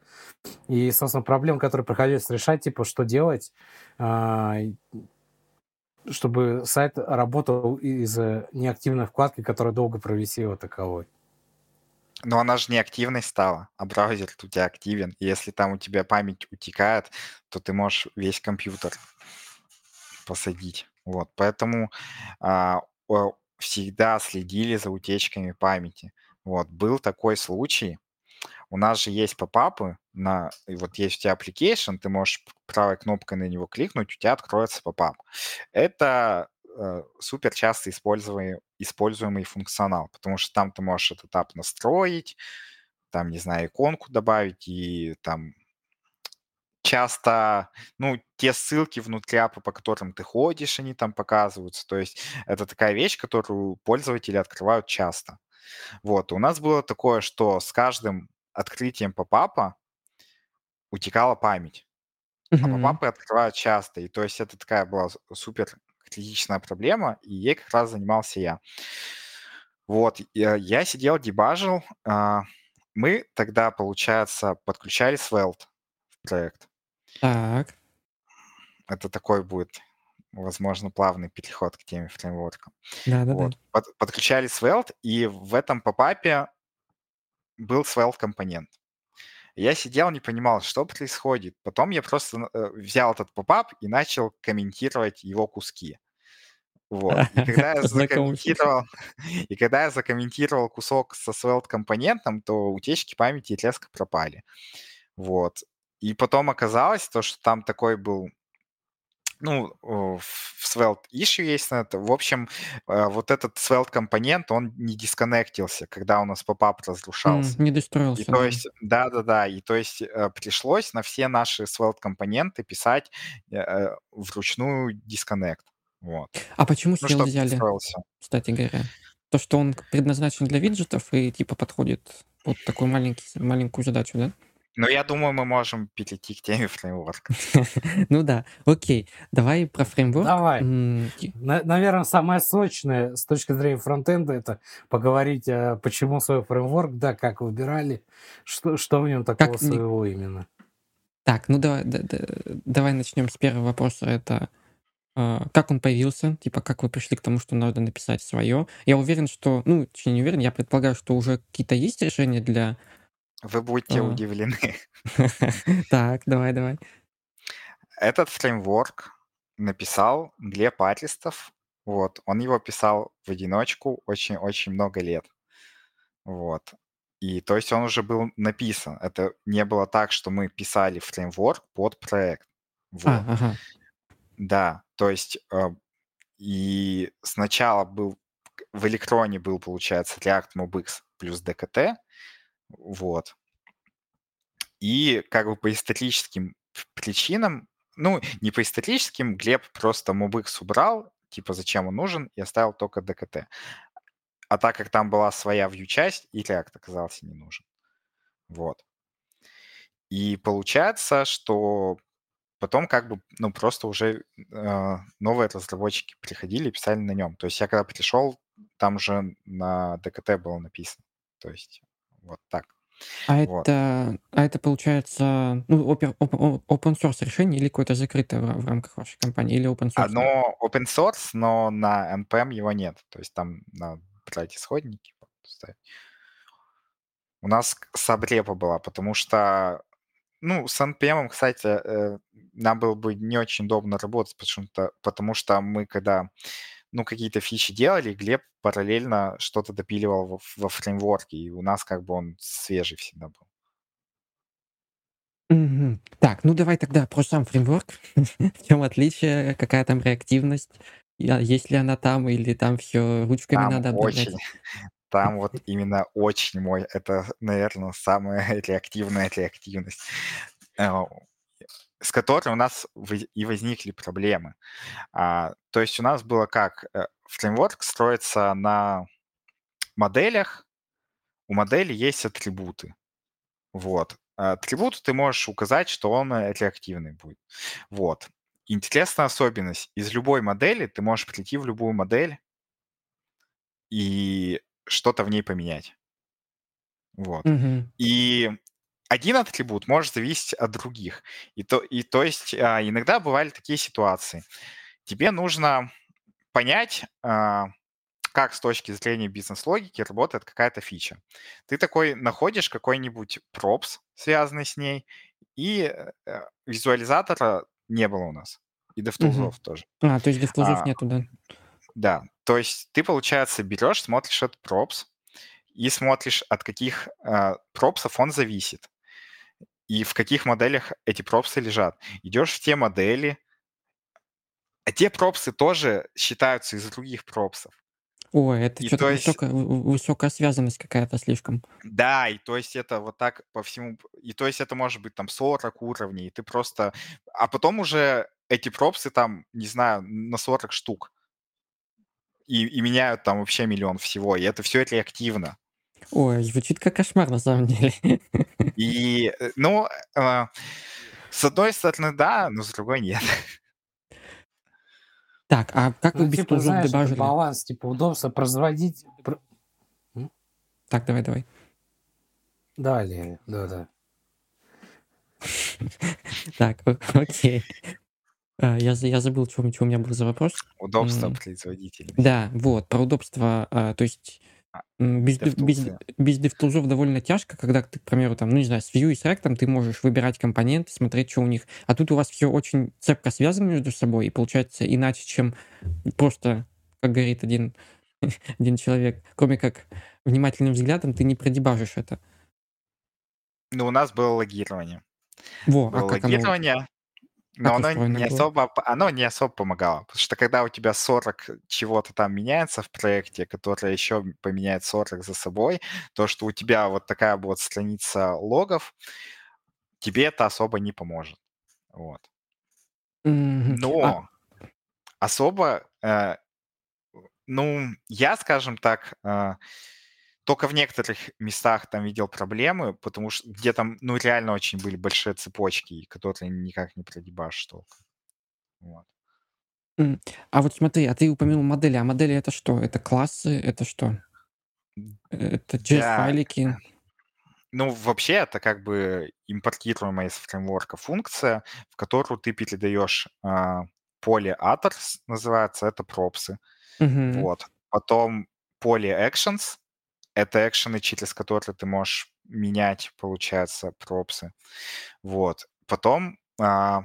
И, собственно, проблем, которые приходилось решать, типа, что делать, а, чтобы сайт работал из неактивной вкладки, которая долго провисела таковой. Но она же не активной стала, а браузер у тебя активен. И если там у тебя память утекает, то ты можешь весь компьютер посадить. Вот, поэтому а, всегда следили за утечками памяти. Вот, был такой случай. У нас же есть попапы, на, и вот есть у тебя application, ты можешь правой кнопкой на него кликнуть, у тебя откроется попап. Это э, супер часто используемый, используемый функционал, потому что там ты можешь этот этап настроить, там, не знаю, иконку добавить и там часто, ну, те ссылки внутри апа, по которым ты ходишь, они там показываются. То есть это такая вещь, которую пользователи открывают часто. Вот, у нас было такое, что с каждым открытием попапа утекала память, а мгм. попапы открывают часто. И то есть это такая была супер критичная проблема, и ей как раз занимался я. Вот, я, я сидел, дебажил. а, мы тогда, получается, подключали Svelte в проект. Так, Это такой будет, возможно, плавный переход к теме фреймворка. да-да-да. Вот. Под- подключали Svelte, и в этом попапе был Svelte компонент. Я сидел, не понимал, что происходит. Потом я просто э, взял этот попап и начал комментировать его куски. Вот. И когда я закомментировал, и когда я закомментировал кусок со Svelte компонентом, то утечки памяти резко пропали. Вот. И потом оказалось то, что там такой был ну, в Svelte issue есть на это. В общем, э, вот этот Svelte компонент, он не дисконнектился, когда у нас попап разрушался. Не И достроился, то да. есть, да-да-да, и то есть э, пришлось на все наши Svelte компоненты писать э, вручную дисконнект. Вот. А почему Ну, Svelte взяли, настроился. кстати говоря? То, что он предназначен для виджетов и типа подходит под такую маленький, маленькую задачу, да? Но я думаю, мы можем перейти к теме фреймворка. Ну да, окей. Давай про фреймворк. Давай. Наверное, самое сочное с точки зрения фронтенда это поговорить, а, почему свой фреймворк, да, как выбирали, что, что в нем такого своего именно. Так, ну давай, да- да- давай начнем с первого вопроса. Это а, как он появился, типа как вы пришли к тому, что надо написать свое. Я уверен, что, ну, точнее не уверен, я предполагаю, что уже какие-то есть решения для... Вы будете А. удивлены. Так, давай, давай. Этот фреймворк написал Глеб Аристов. Вот. Он его писал в одиночку очень-очень много лет. Вот. И то есть он уже был написан. Это не было так, что мы писали фреймворк под проект. Вот. А, ага. Да, то есть э, и сначала был в электроне был, получается, React MobX плюс DKT, вот. И как бы по историческим причинам, ну, не по историческим, Глеб просто MobX убрал, типа зачем он нужен, и оставил только DKT. А так как там была своя view-часть, и React оказался не нужен. Вот. И получается, что потом как бы, ну, просто уже э, новые разработчики приходили и писали на нем. То есть я когда пришел, там уже на DKT было написано. То есть вот так. А Вот. это, а это получается, ну, о- open source решение или какое-то закрытое в, в рамках вашей компании, или open source? Оно open source, но на NPM его нет. То есть там надо брать исходники. У нас сабрепа была, потому что, ну, с NPM, кстати, э, нам было бы не очень удобно работать, потому что, потому что мы когда, ну, какие-то фичи делали, Глеб параллельно что-то допиливал во, во фреймворке, и у нас как бы он свежий всегда был. Мгм. Так, ну давай тогда про сам фреймворк. В чем отличие, какая там реактивность, есть ли она там, или там все ручками Там надо обновлять? очень, там вот именно очень мой, это, наверное, самая реактивная реактивность, э, с которой у нас и возникли проблемы. А, то есть у нас было как? э, Фреймворк строится на моделях, у модели есть атрибуты. Вот. А Атрибут ты можешь указать, что он э, реактивный будет. Вот. Интересная особенность. Из любой модели ты можешь прийти в любую модель и что-то в ней поменять. Вот. Мгм. И один атрибут может зависеть от других. И то, и то есть а, иногда бывали такие ситуации. Тебе нужно понять, а, как с точки зрения бизнес-логики работает какая-то фича. Ты такой находишь какой-нибудь пропс, связанный с ней, и э, визуализатора не было у нас. И DevTools тоже. А, то есть дефлузов А, нету, да? Да, то есть ты, получается, берешь, смотришь этот пропс и смотришь, от каких э, пропсов он зависит и в каких моделях эти пропсы лежат. Идешь в те модели, а те пропсы тоже считаются из других пропсов. Ой, это И что-то то есть, высокая, высокая связанность какая-то слишком. да, и то есть это вот так по всему, и то есть это может быть там 40 уровней, и ты просто, а потом уже эти пропсы там, не знаю, на 40 штук, и, и меняют там вообще миллион всего, и это все реактивно. Ой, звучит как кошмар на самом деле. И, э, ну, э, с одной стороны, да, но с другой нет. Так, а как вы Ну, без типа, знаешь, это дебажили? баланс, типа, удобства производить... про- Так, давай, давай. Далее, да-да. Так, о- окей. А, Я, я забыл, что, у меня был за вопрос. Удобство, М, производительность. Да, вот, про удобство. а, То есть без, дев- без, DevTools. без DevTools довольно тяжко, когда ты, к примеру, там, ну не знаю, с Vue и с React ты можешь выбирать компоненты, смотреть, что у них. А тут у вас все очень цепко связано между собой, и получается иначе, чем просто как говорит один, один человек, кроме как внимательным взглядом, ты не продебажишь это. Ну, у нас было логирование. Во, а Было как оно? Но оно не было? особо, оно не особо помогало. Потому что когда у тебя 40 чего-то там меняется в проекте, которое еще поменяет 40 за собой, то, что у тебя вот такая вот страница логов, тебе это особо не поможет. Вот. А, Но особо, э, ну, я, скажем так, э, только в некоторых местах там видел проблемы, потому что где там, ну, реально очень были большие цепочки, которые никак не продебашишь толком. Вот. а вот смотри, а ты упомянул модели. А модели это что? Это классы? Это что? Это Да, JS-файлики? ну, вообще это как бы импортируемая из фреймворка функция, в которую ты передаешь а, поле attrs, называется, это пропсы. Мгм. Вот. Потом поле actions, это экшены, через которые ты можешь менять, получается, пропсы. Вот. Потом а,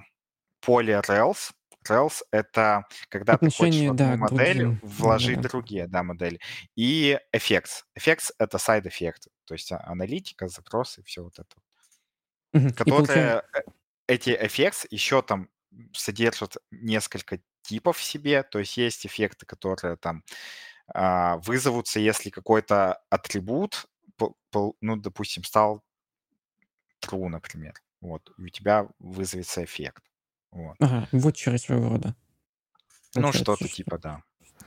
поле rails. Rails — это когда ты хочешь в да, модель другим. вложить Да-да-да. другие да, модели. И effects. Effects — это сайд-эффекты, то есть а- аналитика, запросы, все вот это. Которые, э, эти effects еще там содержат несколько типов в себе, то есть есть эффекты, которые там вызовутся, если какой-то атрибут, ну, допустим, стал true, например. Вот, и у тебя вызовется эффект. Вот. Ага, вотчеры своего рода. Ну, что-то что- типа, да.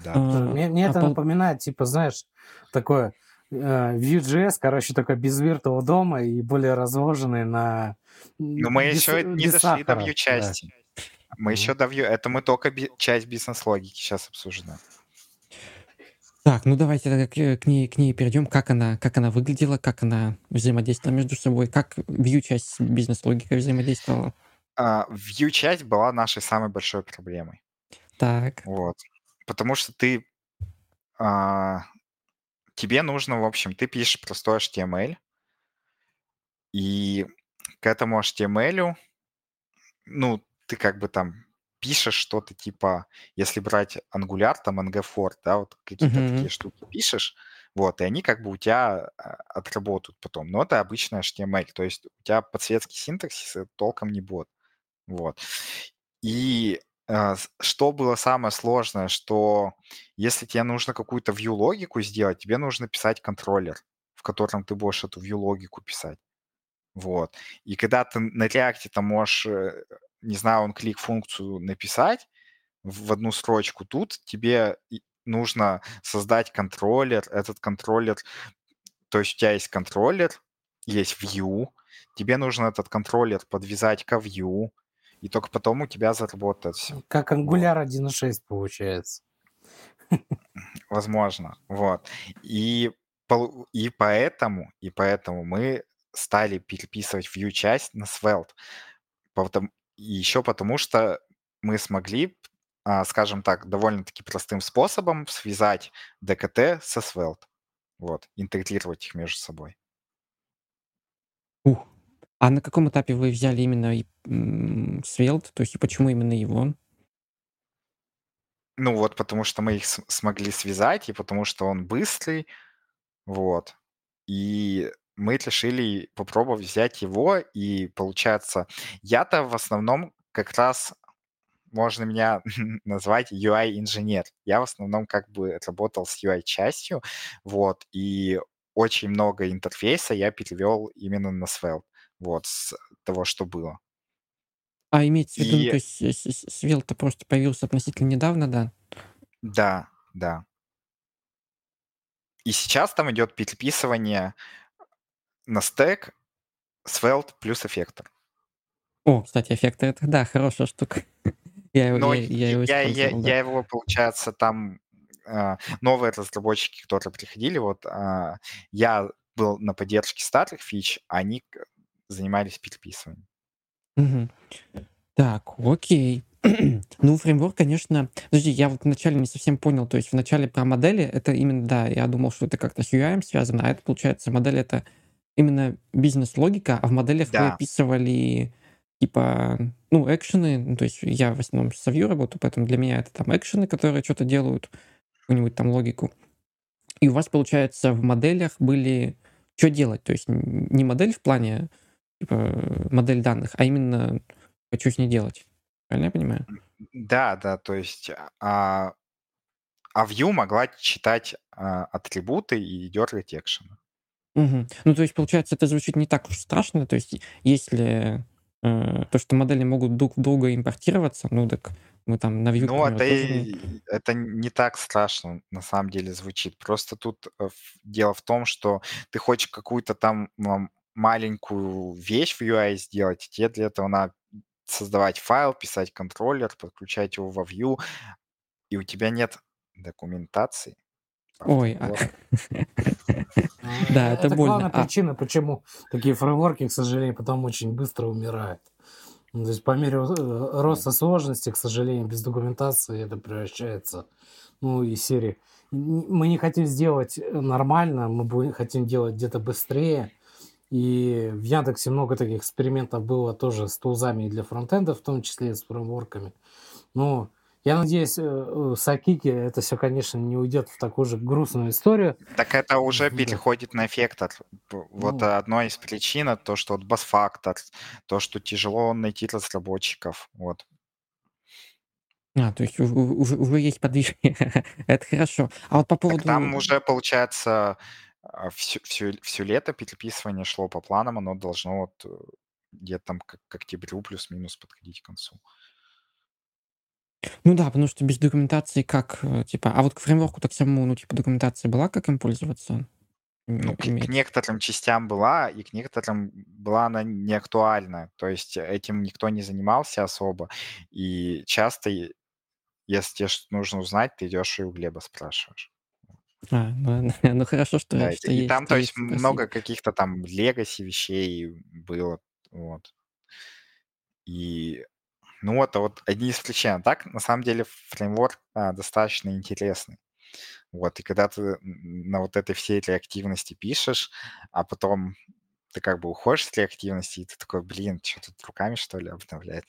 Да. А, Мне, мне а это пол- напоминает, типа, знаешь, такое э, Vue.js, короче, только без виртуал дома и более разложенный на... Но мы без- еще не без дошли до сахара, view да. части. Мы Мгм. еще до view. Это мы только би- часть бизнес-логики сейчас обсуждаем. Так, ну давайте тогда к, к ней, к ней перейдем. Как она, как она выглядела, как она взаимодействовала между собой, как view часть с бизнес-логикой взаимодействовала. А, view часть была нашей самой большой проблемой. Так. Вот. Потому что ты... а, тебе нужно, в общем, ты пишешь простой HTML, и к этому HTML, ну, ты как бы там пишешь что-то типа, если брать Angular, там ng4, да, вот какие-то Мгм. такие штуки пишешь, вот, и они как бы у тебя а, отработают потом. Но это обычный HTML, то есть у тебя подсветский синтаксис это толком не будет. Вот. И а, что было самое сложное, что если тебе нужно какую-то view-логику сделать, тебе нужно писать контроллер, в котором ты будешь эту view-логику писать. Вот. И когда ты на React там можешь, э, не знаю, он клик функцию написать в одну строчку, тут тебе нужно создать контроллер, этот контроллер, то есть у тебя есть контроллер, есть view, тебе нужно этот контроллер подвязать ко view, и только потом у тебя заработает все. Как Angular 1.6 получается. Возможно, вот. И, и поэтому, и поэтому мы стали переписывать view часть на Svelte. Потом, и еще потому, что мы смогли, а, скажем так, довольно-таки простым способом связать DKT со Svelte. Вот, интегрировать их между собой. Ух. А на каком этапе вы взяли именно Svelte? То есть и почему именно его? Ну вот, потому что мы их смогли связать, и потому что он быстрый, вот. И мы решили попробовать взять его, и получается, я-то в основном как раз можно меня назвать UI-инженер. Я в основном как бы работал с UI-частью, вот, и очень много интерфейса я перевел именно на Svelte, вот, с того, что было. А имеется в виду, ну, И- то есть Svelte просто появился относительно недавно, да? Да, да. И сейчас там идет переписывание на стек Svelte плюс эффектор. О, кстати, эффекты это, да, хорошая штука. Я, его- Но я, я его я, да. я его, получается, там а, новые разработчики, которые приходили, вот а, я был на поддержке старых фич, а они занимались переписыванием. Мгм. Так, окей. Ну, фреймворк, конечно... Подожди, я вот вначале не совсем понял. То есть вначале про модели, это именно, да, я думал, что это как-то с UI связано, а это, получается, модель — это именно бизнес-логика, а в моделях вы Да. описывали, типа, ну, экшены. Ну, то есть я в основном с Vue работаю, поэтому для меня это там экшены, которые что-то делают. какую-нибудь там логику. И у вас, получается, в моделях были... Что делать? То есть не модель в плане типа, модель данных, а именно что с ней делать. Правильно я понимаю? Да, да, то есть а, а View могла читать а, атрибуты и дергать экшены. Угу. Ну, то есть, получается, это звучит не так уж страшно. То есть, если э, то, что модели могут друг друга импортироваться, ну, так мы там на Vue, Ну, это, тоже... это не так страшно, на самом деле, звучит. Просто тут э, дело в том, что ты хочешь какую-то там маленькую вещь в UI сделать, и тебе для этого надо создавать файл, писать контроллер, подключать его во Vue, и у тебя нет документации. Ой, а-. Да, это больно. главная А- причина, почему такие фреймворки, к сожалению, потом очень быстро умирают. Ну, То есть по мере э, роста сложности, к сожалению, без документации это превращается, ну, и серии. Мы не хотим сделать нормально, мы хотим делать где-то быстрее. И в Яндексе много таких экспериментов было тоже с тулзами и для фронтенда, в том числе и с фреймворками. Но я надеюсь, э, э, с Акики это все, конечно, не уйдет в такую же грустную историю. Так это уже Да. переходит на эффектор. П- Вот Ну. одно из причин, то, что вот бас-фактор, то, что тяжело найти разработчиков. Вот. А, то есть уже, уже есть подвижки. Это хорошо. А вот по Так поводу... там уже, получается, все, все, все лето переписывание шло по планам, оно должно вот э, где-то там к, к октябрю плюс-минус подходить к концу. Ну да, потому что без документации как, э, типа... А вот к фреймворку так самому, ну, типа, документация была, как им пользоваться? Ну, к, к некоторым частям была, и к некоторым была она не актуальна. То есть этим никто не занимался особо. И часто, и- если тебе что нужно узнать, ты идешь и у Глеба спрашиваешь. А, ну, ну хорошо, что, Да, и, что и есть. там, что то есть, есть много спросить. каких-то там легаси вещей было. Вот. И, ну, это вот одни. А так, на самом деле, фреймворк а, достаточно интересный. Вот, и когда ты на вот этой всей реактивности пишешь, а потом ты как бы уходишь с реактивности, и ты такой, блин, что тут руками, что ли, обновлять?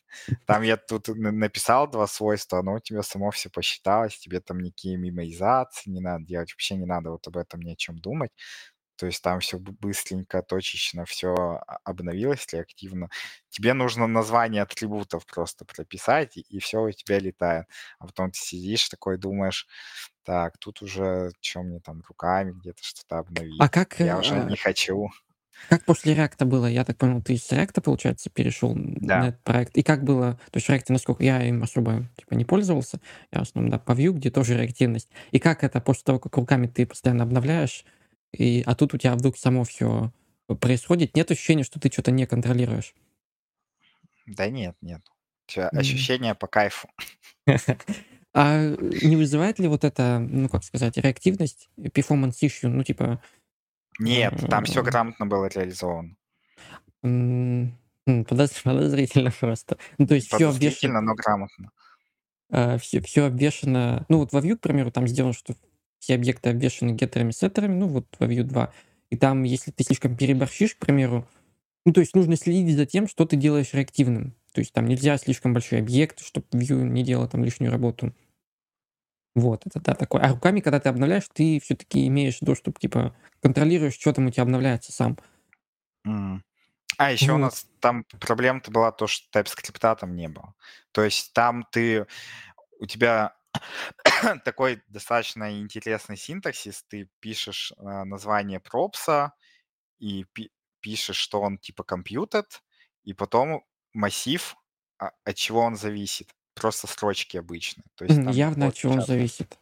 Там я тут на- написал два свойства, оно у тебя само все посчиталось, тебе там никакие мимоизации не надо делать, вообще не надо вот об этом ни о чем думать. То есть там все быстренько, точечно все обновилось реактивно. Тебе нужно название атрибутов просто прописать, и, все у тебя летает. А потом ты сидишь такой, думаешь, так, тут уже что мне там руками где-то что-то обновить. А как, Я уже э, не хочу. как после React было? Я так понял, ты с React, получается, перешел Да. на этот проект. И как было? То есть React, насколько я им особо типа не пользовался, я в основном, да, по Vue, где тоже реактивность. И как это после того, как руками ты постоянно обновляешь, и, а тут у тебя вдруг само все происходит, нет ощущения, что ты что-то не контролируешь? Да нет, нет. Всё, Мгм. Ощущение по кайфу. А не вызывает ли вот это, ну, как сказать, реактивность, performance issue, ну, типа, Нет, там все М. грамотно было реализовано. подозрительно просто. Ну, то есть все Подозрительно, но грамотно. все, все обвешено, ну, вот во Vue, к примеру, там сделано, что все объекты обвешаны геттерами, сеттерами, ну, вот во Vue 2. И там, если ты слишком переборщишь, к примеру, ну, то есть нужно следить за тем, что ты делаешь реактивным. То есть там нельзя слишком большой объект, чтобы Vue не делал там лишнюю работу. Вот, это да, такое. А руками, когда ты обновляешь, ты все-таки имеешь доступ, типа, контролируешь, что там у тебя обновляется сам. М. А, еще у Вот. нас там проблема-то была то, что TypeScript там не было. То есть там ты, у тебя такой достаточно интересный синтаксис. Ты пишешь а, название пропса и пи- пишешь, что он типа computed, и потом массив, а, от чего он зависит. Просто строчки обычные. То есть там Явно от чего он зависит.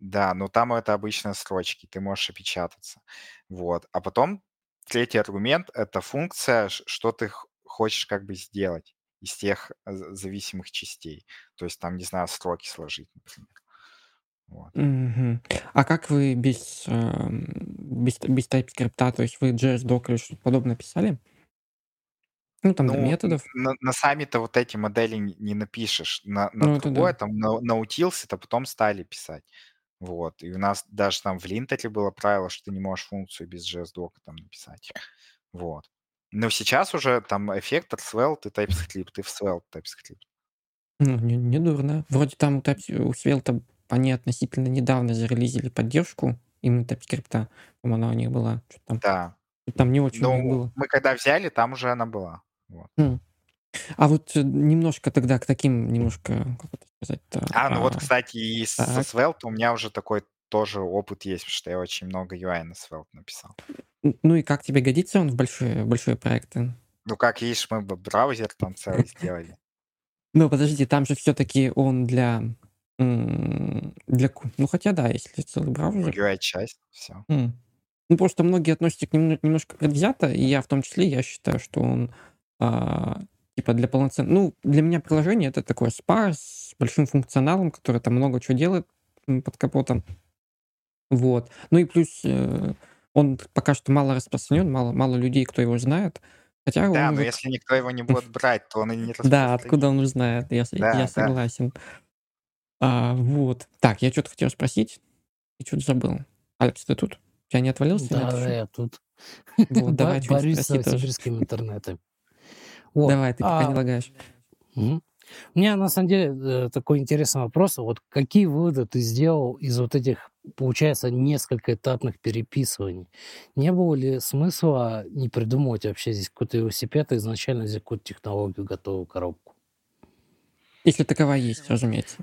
Да, но там это обычные строчки, ты можешь опечататься. Вот. А потом третий аргумент— это функция, что ты хочешь как бы сделать из тех э, зависимых частей. То есть там, не знаю, строки сложить, например. Вот. Мгм. А как вы без, эм, без, без TypeScript, то есть вы JS-док или что-то подобное писали? Ну, там до Ну, н- методов. на, на сами-то вот эти модели не, напишешь. На, на Ну, другое, да. там, на, наутился-то потом стали писать. Вот. И у нас даже там в линтере было правило, что ты не можешь функцию без JS-дока там написать. Вот. Но сейчас уже там эффектор, Svelte и TypeScript, и в Svelte TypeScript. Ну, не, не дурно. Вроде там у, Types- у Svelte они относительно недавно зарелизили поддержку именно TypeScript. По-моему, она у них была. Что там? Да. Там не очень Ну, было. мы когда взяли, там уже она была. Вот. М. А вот э, немножко тогда к таким, немножко, как это сказать-то, А, ну вот, а, кстати, и с- со так. Svelte у меня уже такой тоже опыт есть, потому что я очень много UI на Svelte написал. Ну и как тебе годится он в большие, большие проекты? Ну, как видишь, мы бы браузер там целый сделали. Ну, подожди, там же все-таки он для... для... Ну, хотя да, если целый браузер. UI-часть, все. Ну, просто многие относятся к нему немножко предвзято, и я в том числе, я считаю, что он а, типа для полноценного... Ну, для меня приложение это такое спа с большим функционалом, который там много чего делает под капотом. Вот. Ну и плюс э, он пока что мало распространен, мало, мало людей, кто его знает. Хотя он Да, но уже... если никто его не будет брать, то он и не Да, откуда он узнает, я, Да, я да. согласен. А, вот. Так, я что-то хотел спросить, и что-то забыл. Алекс, ты тут? У тебя не отвалился? Да, да, я тут Вот, давай борюсь с новосибирским интернетом. Вот. Давай, ты пока не а, лагаешь. мгм. У меня на самом деле э, такой интересный вопрос. Вот какие выводы ты сделал из вот этих, получается, несколько этапных переписываний? Не было ли смысла не придумывать вообще здесь какой-то велосипед, а изначально взять какую-то технологию, готовую коробку? Если таковая есть, разумеется.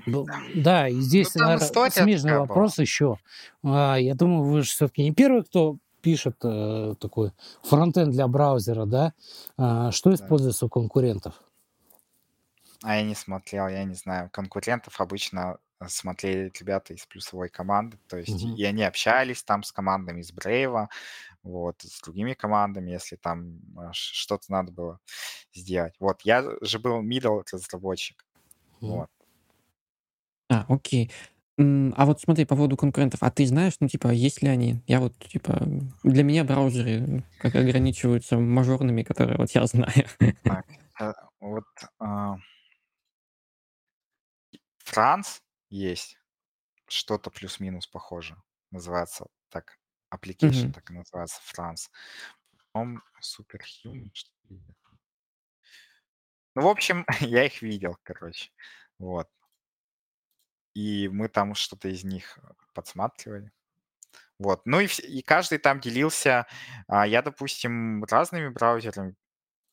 Да, и Ну, здесь, там наверное, смежный была. вопрос еще. А, Я думаю, вы же все-таки не первый, кто пишет э, такой фронтенд для браузера, да? А, Что Да. используется у конкурентов? А я не смотрел, я не знаю. Конкурентов обычно смотрели ребята из плюсовой команды, то есть Мгм. и они общались там с командами из Брейва, вот, с другими командами, если там а, что-то надо было сделать. Вот, я же был middle разработчик, Мгм. вот. А, окей. А вот смотри, по поводу конкурентов. А ты знаешь, ну, типа, есть ли они? Я вот, типа, для меня браузеры как ограничиваются мажорными, которые вот я знаю. Так, э, вот а, Франц есть, что-то плюс-минус похоже, называется так, application Мгм. так и называется, Франц. Он Superhuman, что ли? Ну, в общем, я их видел, короче, вот. И мы там что-то из них э, подсматривали. Вот. Ну и, вс- и каждый там делился. а, я, допустим, разными браузерами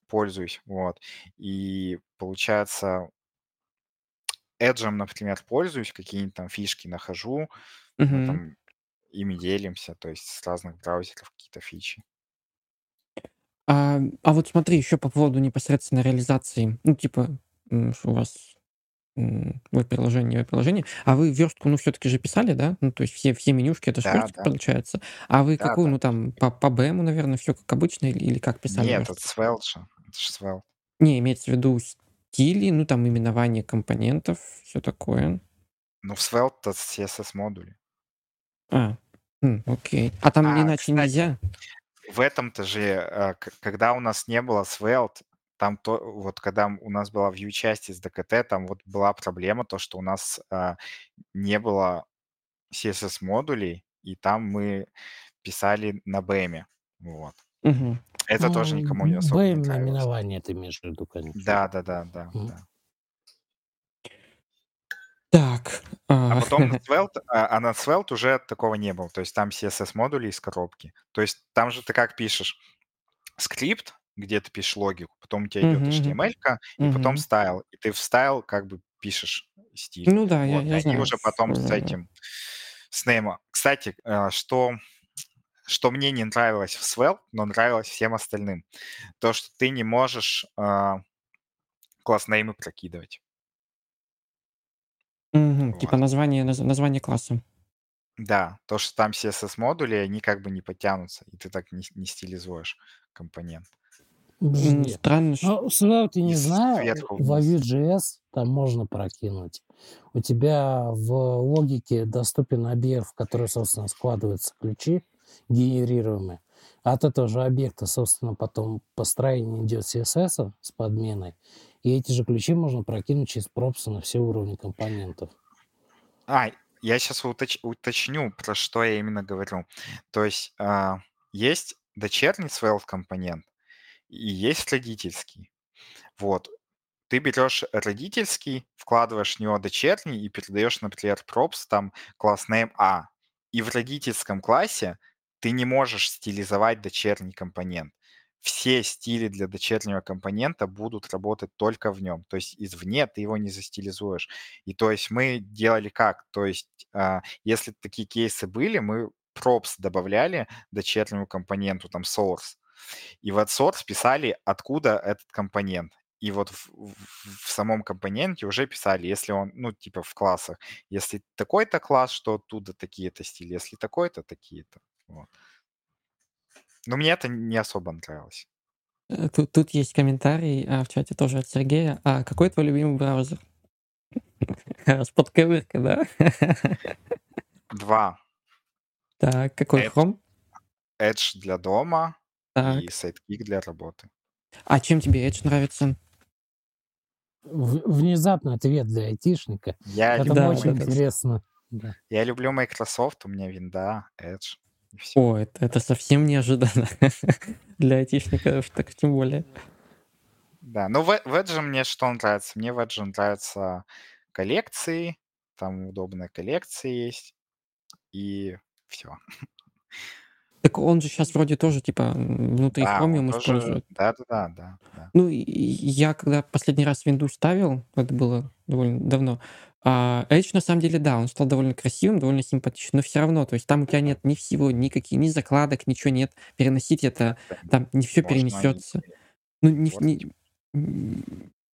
пользуюсь. Вот. И получается, Edge, например, пользуюсь, какие-нибудь там фишки нахожу. Мы Мгм. там ими делимся, то есть с разных браузеров какие-то фичи. А, а вот смотри, еще по поводу непосредственно реализации. Ну, типа, м, что у вас м, веб-приложение, веб-приложение. А вы верстку, ну, все-таки же писали, да? Ну, то есть все, все менюшки, это же Да, верстка да, получается. А вы да, какую, да. ну, там, по, по BM, наверное, все как обычно, или, или как писали Нет, это верстку? Svelte же. Это же Svelte. Не, имеется в виду стили, ну, там, именование компонентов, все такое. Ну, в Svelte CSS-модули. А, м, окей. А там А, иначе кстати, нельзя? в этом-то же, э, когда у нас не было Svelte, там то, вот когда у нас была view часть из DKT, там вот была проблема, то, что у нас а, не было CSS-модулей, и там мы писали на BM. Вот. Мгм. Это тоже Ну, никому не особо не нравилось. наименование ты имеешь в виду, конечно. Да, да, да, да, Мгм. да. Так. А а, потом на Svelte, а, а на Svelte уже такого не было. То есть там CSS-модули из коробки. То есть там же ты как пишешь? Скрипт, где ты пишешь логику, потом у тебя идет Мгм, мгм, HTML, и потом мгм. стайл. И ты в style как бы пишешь стиль. Ну да, я, Вот. И я они знаю. уже потом с Э, этим, с нейма. Кстати, э, что, что мне не нравилось в Svelte, но нравилось всем остальным, то, что ты не можешь а, класс-неймы прокидывать. Типа Вот. название, наз- название класса. Да, то, что там CSS-модули, они как бы не потянутся, и ты так не, не стилизуешь компонент. Подожди. Странно, что... Ну, Svelte я не знаю, сверху в. Vue.js там можно прокинуть. У тебя в логике доступен объект, в который, собственно, складываются ключи генерируемые. От этого же объекта, собственно, потом построение идет CSS с подменой. И эти же ключи можно прокинуть через пропсы на все уровни компонентов. А, я сейчас уточню, про что я именно говорю. То есть а, есть дочерний Svelte компонент и есть родительский. Вот. ты берешь родительский, вкладываешь в него дочерний и передаешь, например, props, там, класс name A. И в родительском классе ты не можешь стилизовать дочерний компонент. Все стили для дочернего компонента будут работать только в нем. То есть извне ты его не застилизуешь. И то есть мы делали как? То есть а, если такие кейсы были, мы props добавляли дочернему компоненту, там source. И в source писали, откуда этот компонент. И вот в, в, в самом компоненте уже писали, если он, ну, типа в классах, если такой-то класс, что оттуда такие-то стили, если такой-то, такие-то. Вот. Но мне это не особо нравилось. Э, тут, тут есть комментарий а, в чате тоже от Сергея. А какой твой любимый браузер? Раз подковырка, да? Два. Так, какой Edge, Chrome? Edge для дома Так. и Sidekick для работы. А чем тебе Edge нравится? В- внезапный ответ для айтишника. Я, Это люблю, Да, очень да. интересно. Да. я люблю Microsoft, у меня винда, Edge. Все. О, это, это совсем неожиданно для айтишников, так тем более. Да, ну в, в Edge мне что нравится? Мне в Edge нравятся коллекции, там удобные коллекции есть, и все. Так он же сейчас вроде тоже, типа, внутри Да, Chromium тоже... использует. Да. да. Ну, и- и я когда последний раз Windows ставил, это было довольно давно, а Edge на самом деле, да, он стал довольно красивым, довольно симпатичным, но все равно, то есть там у тебя нет ни всего, никаких, ни закладок, ничего нет. Переносить это, там не все Можно перенесется. Ну, не, не,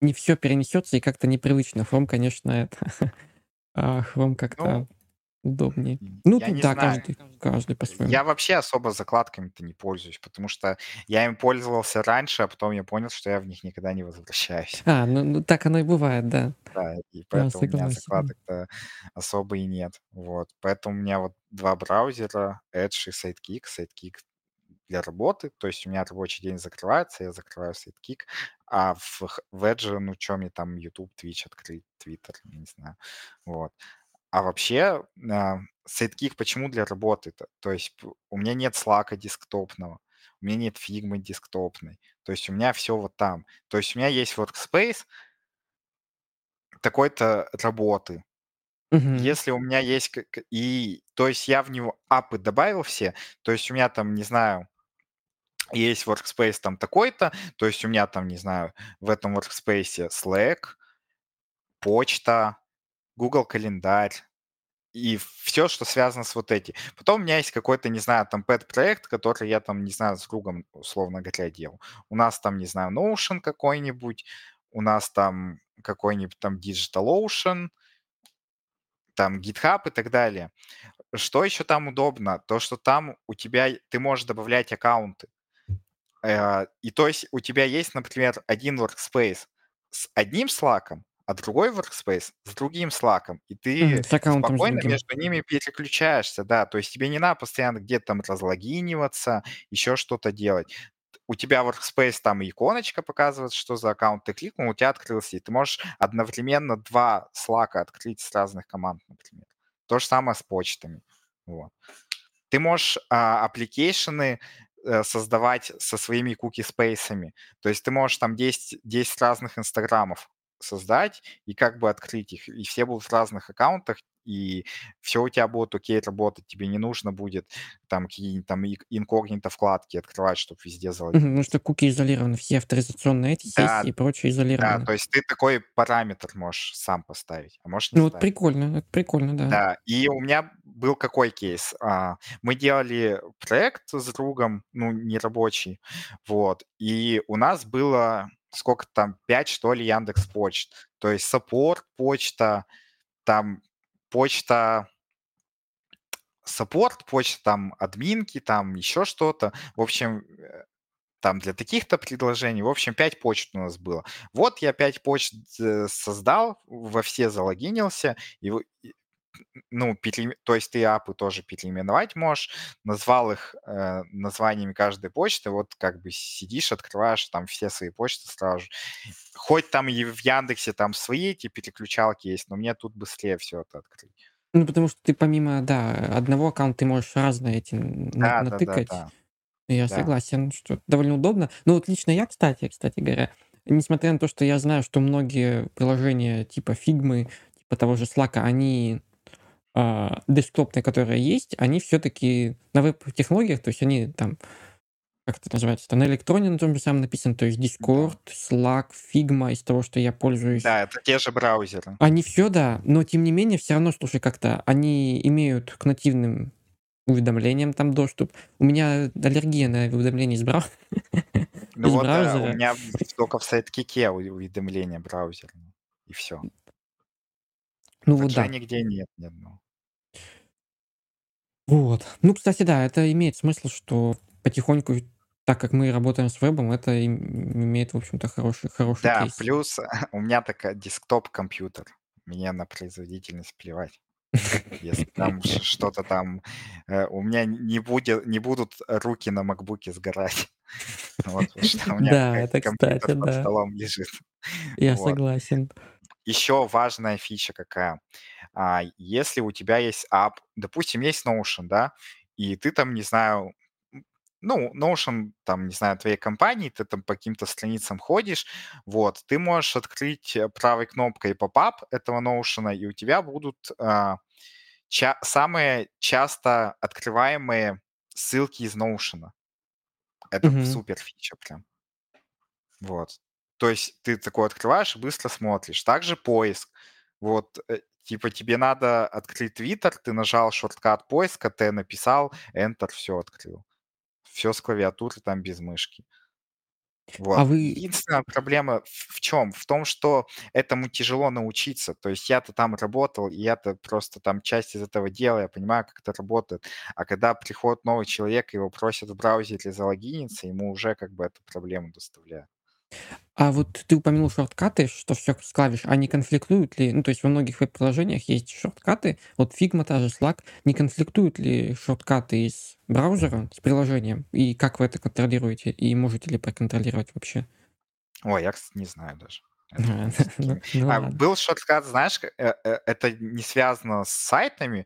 не все перенесется и как-то непривычно. Chrome, конечно, это. А Chrome как-то Ну, удобнее. Ну, я тут да, знаю. каждый, каждый по-своему. Я вообще особо закладками-то не пользуюсь, потому что я им пользовался раньше, а потом я понял, что я в них никогда не возвращаюсь. А, ну, ну, так оно и бывает, да. Да, и поэтому у меня закладок-то особо и нет. Вот. Поэтому у меня вот два браузера, Edge и Sidekick. Sidekick для работы, то есть у меня рабочий день закрывается, я закрываю Sidekick, а в, в Edge, ну, что мне там, YouTube, Twitch открыть, Twitter, не знаю. Вот. А вообще, а, Sidekick почему для работы-то? То есть у меня нет Slack десктопного, у меня нет фигмы десктопной, то есть у меня все вот там. То есть у меня есть workspace такой-то работы, Мгм. если у меня есть... И, то есть я в него апы добавил все, то есть у меня там, не знаю, есть workspace там такой-то, то есть у меня там, не знаю, в этом workspace Slack, почта, Google календарь и все, что связано с вот этим. Потом у меня есть какой-то, не знаю, там пэт-проект, который я там, не знаю, с другом, условно говоря, делал. У нас там, не знаю, Notion какой-нибудь, у нас там какой-нибудь там DigitalOcean, там GitHub и так далее. Что еще там удобно? То, что там у тебя, ты можешь добавлять аккаунты. Э, И то есть у тебя есть, например, один workspace с одним слаком, а другой workspace с другим слаком. И ты с спокойно между ними переключаешься, да. То есть тебе не надо постоянно где-то там разлогиниваться, еще что-то делать. У тебя workspace там иконочка показывает, что за аккаунт ты кликнул, у тебя открылся, и ты можешь одновременно два слака открыть с разных команд, например. То же самое с почтами. Вот. Ты можешь а, application ы э, создавать со своими cookie-space ами. То есть ты можешь там 10, 10 разных инстаграмов создать и как бы открыть их. И все будут в разных аккаунтах, и все у тебя будет окей работать. Тебе не нужно будет там какие-нибудь там инкогнито вкладки открывать, чтобы везде залогиниться. Потому что куки изолированы, все авторизационные эти Да, сессии и прочее да, изолированы. то есть ты такой параметр можешь сам поставить, а можешь не Ну вот ставить. прикольно, это прикольно, да. Да, и у меня был какой кейс? А, Мы делали проект с другом, ну, не рабочий, вот, и у нас было сколько там, 5, что ли, Яндекс почт. То есть support, почта, там почта, support, почта, там админки, там еще что-то. В общем, э, там для таких-то предложений. В общем, 5 почт у нас было. Вот я 5 почт э, создал, во все залогинился, и, ну, пере- то есть ты апы тоже переименовать можешь, назвал их э, названиями каждой почты, вот как бы сидишь, открываешь там все свои почты сразу же. Хоть там и в Яндексе там свои эти переключалки есть, но мне тут быстрее все это открыть. Ну, потому что ты помимо, да, одного аккаунта ты можешь разные эти Да, да, да, натыкать. да. Я Да. согласен, что довольно удобно. Ну, вот лично я, кстати, кстати говоря, несмотря на то, что я знаю, что многие приложения типа Figma, типа того же Slack, они десктопные, которые есть, они все-таки на веб-технологиях, то есть они там, как это называется, на электроне на том же самом написано, то есть. Discord, Slack, Figma, из того, что я пользуюсь. Да, это те же браузеры. Они все, да, но тем не менее, все равно, слушай, как-то они имеют к нативным уведомлениям там доступ. У меня аллергия на уведомления из, брау... Ну из вот да, у браузера. меня только в сайткике уведомления браузерные. И все. Ну В вот да. нигде нет ни одного. Вот. Ну, кстати, да, это имеет смысл, что потихоньку, так как мы работаем с вебом, это им- имеет, в общем-то, хороший, хороший Да, кейс. плюс у меня такая десктоп-компьютер. Мне на производительность плевать. Если там что-то там... э, У меня не, будет, не будут руки на макбуке сгорать. Вот, потому что у меня Да, это, компьютер кстати, под да. столом лежит. Я Вот. согласен. Еще важная фича какая. А, Если у тебя есть app, допустим, есть Notion, да, и ты там, не знаю, ну, Notion, там, не знаю, твоей компании, ты там по каким-то страницам ходишь, вот, ты можешь открыть э, правой кнопкой поп-ап этого Notion, и у тебя будут а, ча- самые часто открываемые ссылки из Notion. Это Мгм. супер фича прям. Вот. То есть ты такой открываешь быстро смотришь. Также поиск. Вот, э, типа тебе надо открыть Twitter, ты нажал шорткат поиска, ты написал, Enter, все открыл. Все с клавиатуры, там без мышки. А Вот. вы... Единственная проблема в чем? В том, что этому тяжело научиться. То есть я-то там работал, и я-то просто там часть из этого дела, я понимаю, как это работает. А когда приходит новый человек, его просят в браузере залогиниться, ему уже как бы эту проблему доставляют. А вот ты упомянул шорткаты, что все с клавиш, они конфликтуют ли? Ну, то есть во многих веб-приложениях есть шорткаты, вот Figma, та же Slack, не конфликтуют ли шорткаты из браузера с приложением? И как вы это контролируете? И можете ли проконтролировать вообще? Ой, я, кстати, не знаю даже. А, Ну ну А, был шорткат, знаешь, э, э, это не связано с сайтами.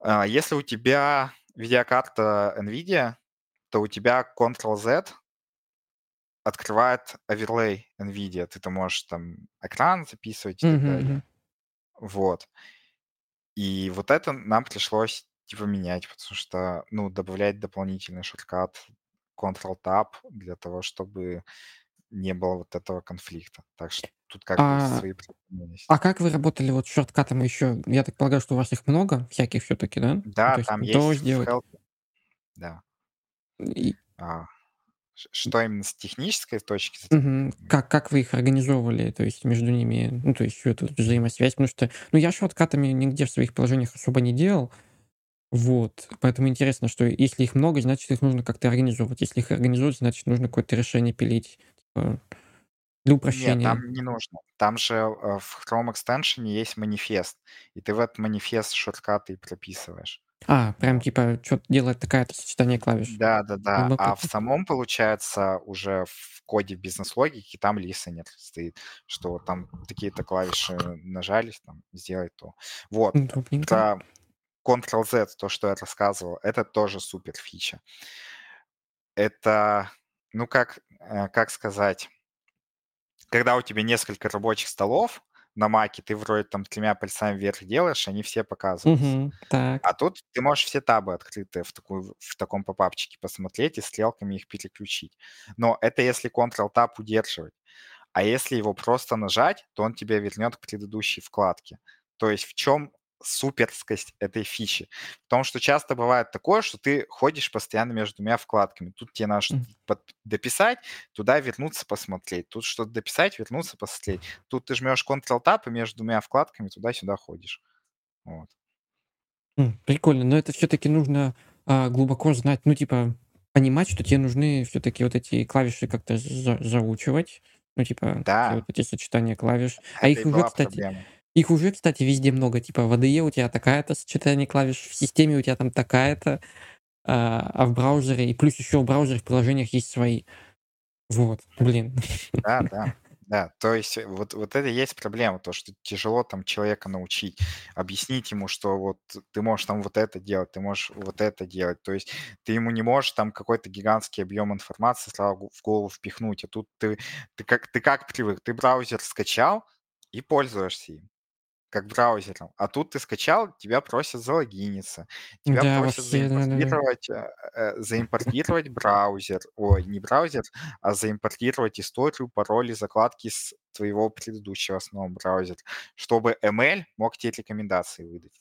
А, Если у тебя видеокарта NVIDIA, то у тебя Ctrl-Z открывает оверлей NVIDIA. Ты там можешь там экран записывать и так Мгм, далее. Вот. И вот это нам пришлось типа менять, потому что, ну, добавлять дополнительный шорткат Ctrl-Tab для того, чтобы не было вот этого конфликта. Так что тут как бы А, свои есть. а как вы работали вот с шорткатом еще? Я так полагаю, что у вас их много всяких все-таки, да? Ну, Да, есть там есть в сделать. Help. Да. И- А, что именно с технической точки зрения? Как, как вы их организовывали, то есть между ними, ну, то есть всю эту взаимосвязь, потому что, ну, я шорткатами нигде в своих приложениях особо не делал, вот, поэтому интересно, что если их много, значит, их нужно как-то организовывать, если их организовать, значит, нужно какое-то решение пилить, типа, для Нет, упрощения. там не нужно. Там же э, в Chrome Extension есть манифест, и ты в этот манифест шорткаты прописываешь. А, прям типа, что делать такая-то сочетание клавиш. Да, да, да. А в самом, получается, уже в коде бизнес-логики там listener стоит, что там такие-то клавиши нажались, там, сделай то. Вот. Про Ctrl-Z, то, что я рассказывал, это тоже супер фича. Это, ну, как, э, как сказать, когда у тебя несколько рабочих столов на маке, ты вроде там тремя пальцами вверх делаешь, они все показываются. Мгм. Так. А тут ты можешь все табы открытые в, такую, в таком попапчике посмотреть и стрелками их переключить. Но это если Ctrl-Tab удерживать. А если его просто нажать, то он тебя вернет к предыдущей вкладке. То есть в чем суперскость этой фичи? В том, что часто бывает такое, что ты ходишь постоянно между двумя вкладками. Тут тебе надо под- дописать, туда вернуться посмотреть. Тут что-то дописать, вернуться посмотреть. Тут ты жмешь Ctrl-Tab и между двумя вкладками туда-сюда ходишь. Вот. Прикольно, но это все-таки нужно а, глубоко знать, ну, типа, понимать, что тебе нужны все-таки вот эти клавиши как-то за- заучивать, ну, типа, Да. вот эти сочетания клавиш. Это А их уже, кстати, проблема. Их уже, кстати, везде много. Типа в ADE у тебя такая-то сочетание клавиш, в системе у тебя там такая-то, а, а в браузере, и плюс еще в браузере в приложениях есть свои. Вот, блин. Да, да, Да, то есть э, вот, вот это и есть проблема, то, что тяжело там человека научить, объяснить ему, что вот ты можешь там вот это делать, ты можешь вот это делать. То есть ты ему не можешь там какой-то гигантский объем информации сразу в голову впихнуть, а тут ты, ты, как, ты как привык, ты браузер скачал и пользуешься им как браузером. А тут ты скачал, тебя просят залогиниться, тебя Да, просят да-да-да. заимпортировать, э, э, заимпортировать браузер, ой, не браузер, а заимпортировать историю, пароли, закладки с твоего предыдущего основного браузера, чтобы ML мог тебе рекомендации выдать.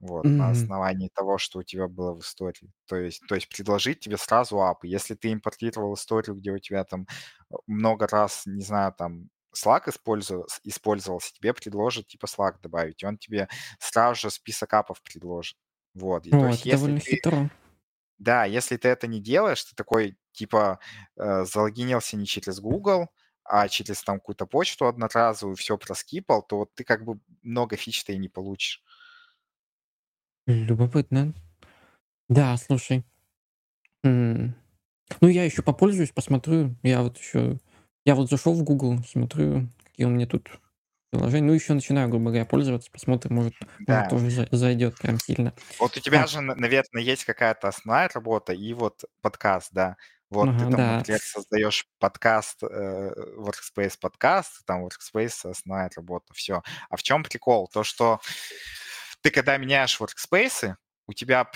Вот, на Мгм. основании того, что у тебя было в истории. То есть, то есть предложить тебе сразу апы. Если ты импортировал историю, где у тебя там э, много раз, не знаю, там Slack использовался, использовался, тебе предложат типа Slack добавить, и он тебе сразу же список апов предложит. Вот, и то О, есть это довольно ты, хитро. да, если ты это не делаешь, ты такой типа э, залогинился не через Google, а через там какую-то почту одноразовую, все проскипал, то вот ты как бы много фич-то и не получишь. Любопытно. Да, слушай. Ну, я еще попользуюсь, посмотрю. Я вот еще... Я вот зашел в Google, смотрю, какие у меня тут приложения. Ну, еще начинаю, грубо говоря, пользоваться. Посмотрим, может, может Да. тоже за- зайдет прям сильно. Вот у тебя Так. же, на- наверное, есть какая-то основная работа и вот подкаст, да. Вот Ага, ты там, да. например, создаешь подкаст, э, Workspace подкаст, там Workspace основная работа, все. А в чем прикол? То, что ты когда меняешь Workspace, у тебя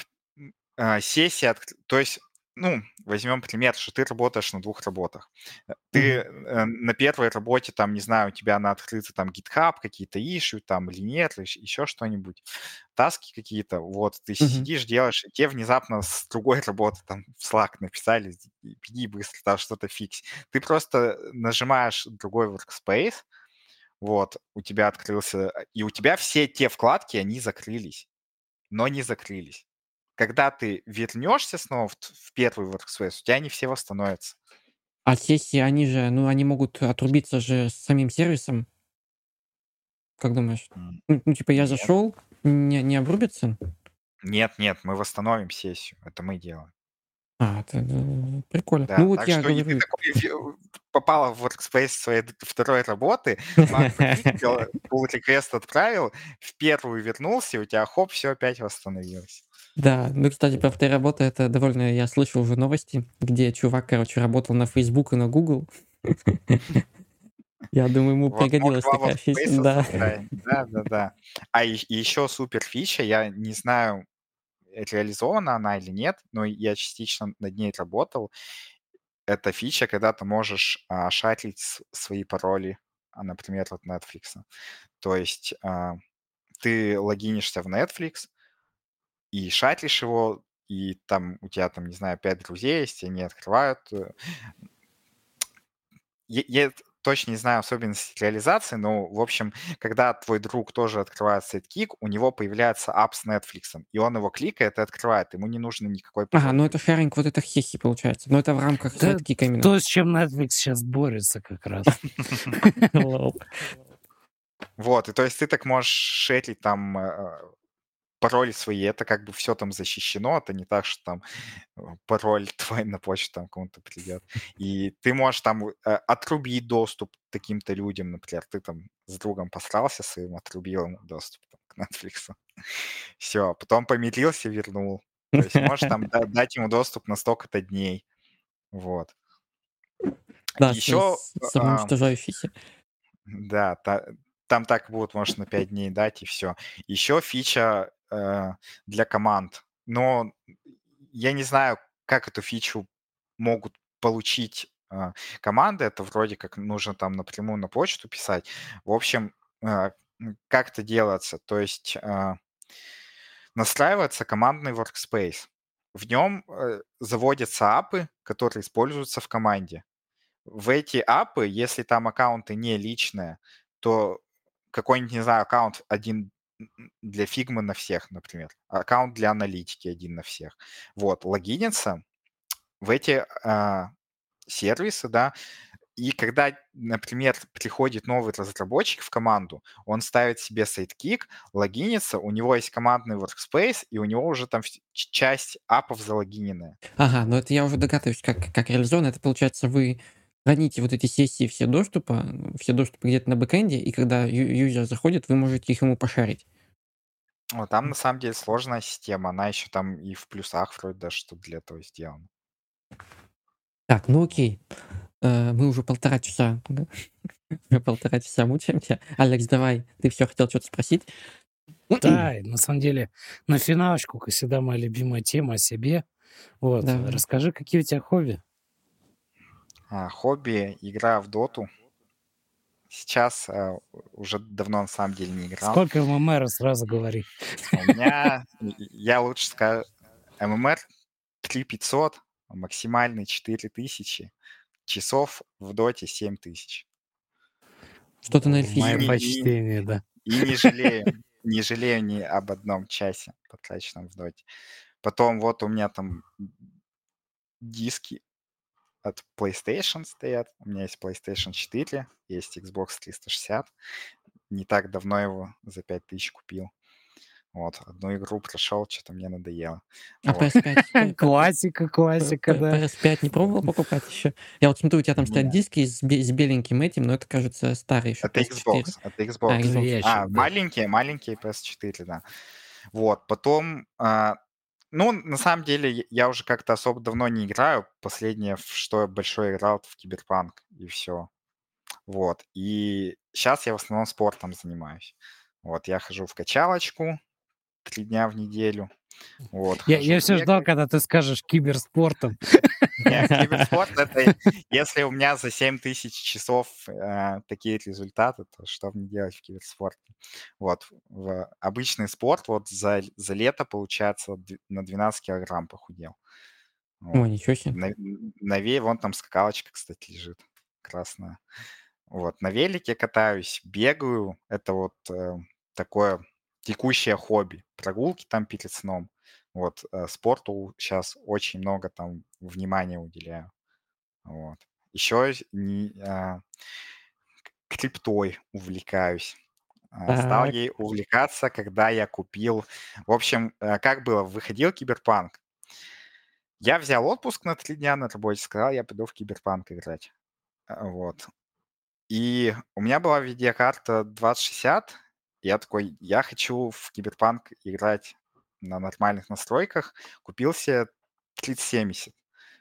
э, сессия, то есть, ну, возьмем пример, что ты работаешь на двух работах. Э, Ты э, на первой работе, там, не знаю, у тебя на открыто там GitHub, какие-то issue, там, линер, еще что-нибудь, таски какие-то, вот, ты Мгм. сидишь, делаешь, и тебе внезапно с другой работы там в Slack написали, беги быстро, там что-то фикс. Ты просто нажимаешь другой workspace, вот, у тебя открылся, и у тебя все те вкладки, они закрылись, но не закрылись. Когда ты вернешься снова в, в первый workspace, у тебя они все восстановятся. А сессии, они же, ну, они могут отрубиться же с самим сервисом. Как думаешь? Ну, ну, типа, я Нет, зашел, не, не обрубится? нет, нет, мы восстановим сессию, это мы делаем. А, это прикольно. Ну, Да, вот так я что ты говорю. такой попала в workspace своей второй работы, pull request отправил, в первую вернулся, и у тебя хоп, все опять восстановилось. Да, ну, кстати, про вторую работу это довольно... Я слышал уже новости, где чувак, короче, работал на Facebook и на Google. Я думаю, ему Вот пригодилась такая фича. Да. Да, да, да. А еще супер фича, я не знаю, реализована она или нет, но я частично над ней работал. Это фича, когда ты можешь а, шарить с- свои пароли, а, например, от Netflix. То есть а, ты логинишься в Netflix и шаришь его, и там у тебя там, не знаю, пять друзей есть, и они открывают. э, Я, я точно не знаю особенности реализации, но, в общем, когда твой друг тоже открывает сайткик, у него появляется ап с Netflix, и он его кликает и открывает. Ему не нужно никакой Ага, ну это шаринг, вот это хехи получается. Но это в рамках Да, сайткика именно. то, с чем Netflix сейчас борется как раз. Вот, и то есть ты так можешь шерить там э, пароли свои, это как бы все там защищено, это не так, что там э, пароль твой на почту там кому-то придет. И ты можешь там э, отрубить доступ таким-то людям, например, ты там с другом посрался своим, отрубил ему доступ там, к Netflix. Все, потом помирился, вернул. То есть можешь там да- дать ему доступ на столько-то дней. Вот. Да, Еще, самоуничтожающийся. да, та- там так будут, может, на 5 дней дать, и все. Еще фича для команд. Но я не знаю, как эту фичу могут получить э, команды. Это вроде как нужно там напрямую на почту писать. В общем, э, как это делается? То есть э, настраивается командный workspace. В нем э, заводятся апы, которые используются в команде. В эти апы, если там аккаунты не личные, то какой-нибудь, не знаю, аккаунт один для фигмы на всех, например, аккаунт для аналитики один на всех. Вот, логинится в эти а, сервисы, да, и когда, например, приходит новый разработчик в команду, он ставит себе сайткик, логинится, у него есть командный workspace, и у него уже там часть апов залогиненная. Ага, ну это я уже догадываюсь, как, как реализовано. Это получается, вы храните вот эти сессии все доступа, все доступы где-то на бэкэнде, и когда юзер заходит, вы можете их ему пошарить. Ну, там на самом деле сложная система. Она еще там и в плюсах вроде даже что для этого сделана. Так, ну окей. Э, Мы уже полтора часа, да? Уже полтора часа мучаемся. Алекс, давай, ты все хотел что-то спросить? Да, и на самом деле, на финалочку, как всегда, моя любимая тема о себе. Вот, Давай. расскажи, какие у тебя хобби? А, хобби, игра в доту. Сейчас а, уже давно на самом деле не играл. Сколько ММР сразу говори. У меня, я лучше скажу, ММР 3500, максимальный 4000, часов в доте 7000. Что-то на Мое эльфийском. Почтение, да. И не жалею, не жалею ни об одном часе, потраченном в доте. Потом вот у меня там диски от PlayStation стоят. У меня есть PlayStation 4, есть Xbox 360. Не так давно его за 5000 купил. Вот, одну игру прошел, что-то мне надоело. А Вот. PS5? Классика, классика, да. PS5 не пробовал покупать еще? Я вот смотрю, у тебя там стоят диски с, бе- с беленьким этим, но это, кажется, старый еще Это PS4. Xbox, это А, Xbox. А, маленькие, маленькие PS4, да. Вот, потом, а, ну, на самом деле, я- уже как-то особо давно не играю. Последнее, что я большой играл, это в Киберпанк, и все. Вот, и сейчас я в основном спортом занимаюсь. Вот, я хожу в качалочку три дня в неделю. Вот, Я, я все ждал, когда ты скажешь киберспортом. Не, киберспорт это если у меня за 7 тысяч часов э, такие результаты, то что мне делать в киберспорте? Вот, в обычный спорт вот за, за лето, получается, на 12 килограмм похудел. О, Вот. ничего себе. На, на вон там скакалочка, кстати, лежит красная. Вот, на велике катаюсь, бегаю. Это вот э, такое текущее хобби. Прогулки там перед сном. Вот, э, спорту сейчас очень много там внимания уделяю. Вот. Еще не, а, криптой увлекаюсь. А, Стал Так. ей увлекаться, когда я купил... В общем, э, как было, выходил Киберпанк. Я взял отпуск на три дня на работе, сказал, я пойду в Киберпанк играть. А, Вот. И у меня была видеокарта 2060. Я такой, я хочу в Киберпанк играть на нормальных настройках. Купил себе 3070.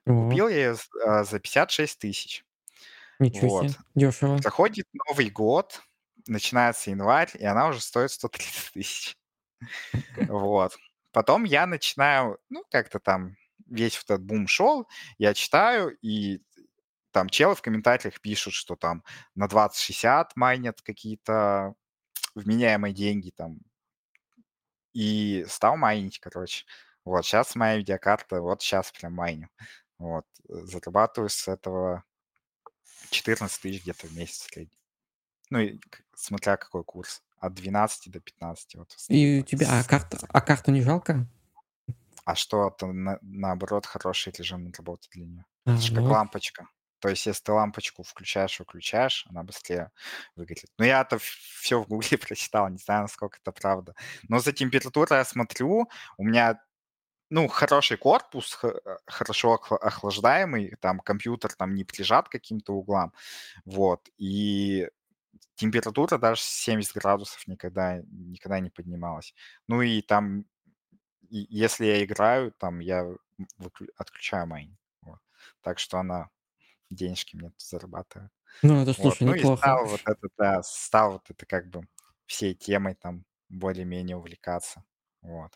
О, Купил я ее а, за 56 тысяч. ничего Вот. себе. Дешево. Проходит Новый год, начинается январь, и она уже стоит 130 тысяч. Вот. Потом я начинаю, ну, как-то там весь этот бум шел, я читаю, и там челы в комментариях пишут, что там на 2060 майнят какие-то вменяемые деньги там. И стал майнить, короче. Вот, сейчас моя видеокарта, вот сейчас прям майню. Вот, э, зарабатываю с этого 14 тысяч где-то в месяц в среднем. Ну, и смотря какой курс. От 12 до 15. Вот, И у тебя... А карту, а карту не жалко? А что, это на- наоборот хороший режим работы для нее. А, Это же как вот. лампочка. То есть, если ты лампочку включаешь, выключаешь, она быстрее выгорит. Но я это все в гугле прочитал, не знаю, насколько это правда. Но за температурой я смотрю, у меня ну, хороший корпус, э, хорошо охла- охлаждаемый, там компьютер там не прижат к каким-то углам, вот, и температура даже 70 градусов никогда, никогда не поднималась. Ну и там, и если я играю, там я отключаю майнинг, вот. так что она денежки мне тут зарабатывает. Ну, это, Вот. слушай, Ну и стал вот это, да, стал вот это как бы всей темой там более-менее увлекаться. Вот.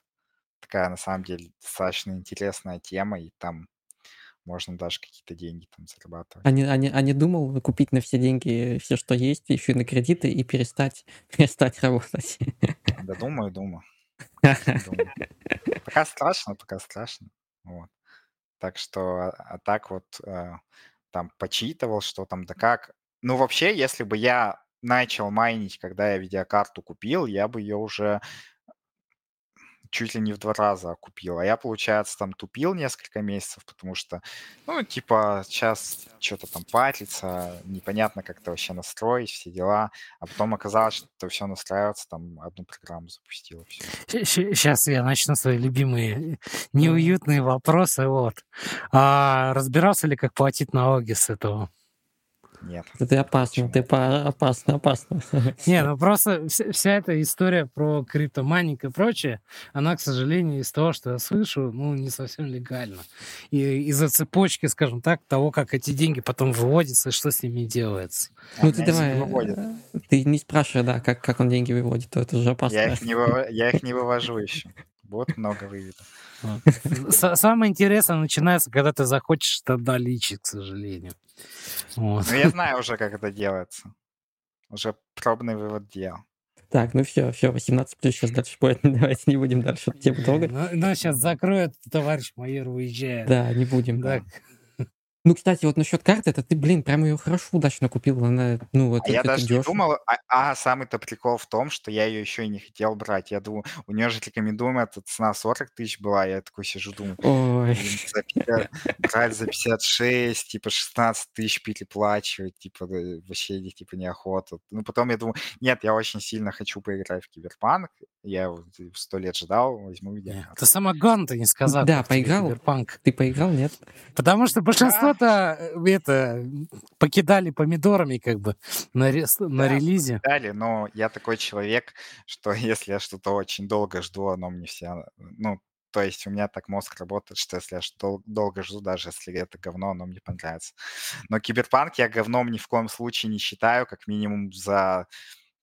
Такая на самом деле достаточно интересная тема, и там можно даже какие-то деньги там зарабатывать. А не, а, не, а не думал купить на все деньги все, что есть, еще и на кредиты, и перестать, перестать работать? Да думаю, думаю, думаю. Пока страшно, пока страшно. Вот. Так что, а, а так вот э, там почитывал, что там да как. Ну, вообще, если бы я начал майнить, когда я видеокарту купил, я бы ее уже чуть ли не в два раза купил. А я, получается, там тупил несколько месяцев, потому что, ну, типа, сейчас что-то там парится, непонятно, как это вообще настроить, все дела. А потом оказалось, что это все настраиваться, там одну программу запустил, все. Сейчас я начну свои любимые неуютные вопросы. Вот. А разбирался ли, как платить налоги с этого? Нет. Ты опасно, ты по- опасно, опасно. Не, ну просто вся, вся эта история про криптоманик и прочее, она, к сожалению, из того, что я слышу, ну, не совсем легально. И из-за цепочки, скажем так, того, как эти деньги потом выводятся и что с ними делается. А, Ну у ты давай, ты не спрашивай, да, как, как он деньги выводит, то это же Я опасно. их не, выва- я их не вывожу еще. Вот много выведов. Самое интересное начинается, когда ты захочешь это наличить, к сожалению. Вот. Ну, я знаю уже, как это делается. Уже пробный вывод делал. Так, ну все, все, 18 плюс сейчас дальше будет. Давайте не будем дальше эту тему трогать. Ну, ну, сейчас закроет, товарищ майор уезжает. Да, не будем. Да. Ну, кстати, вот насчет карты, это ты, блин, прям ее хорошо удачно купил. Она, ну, это, А я даже не дешево. думал, а, а самый-то прикол в том, что я ее еще и не хотел брать. Я думаю, у нее же рекомендуемая эта цена 40 тысяч была, я такой сижу, думаю, Ой, блин, за 50 брать за 56, типа 16 тысяч переплачивать, типа вообще типа неохота. Ну, потом я думаю, нет, я очень сильно хочу поиграть в Киберпанк, я его сто лет ждал, возьму Не, я. Ты самое главное ты не сказал. Да, поиграл. Киберпанк. ты поиграл, нет? Потому что большинство-то э, это покидали помидорами как бы на, на Да. релизе. Далее, но я такой человек, что если я что-то очень долго жду, оно мне все, ну, то есть у меня так мозг работает, что если я дол- долго жду, даже если это говно, оно мне понравится. Но киберпанк я говном ни в коем случае не считаю, как минимум за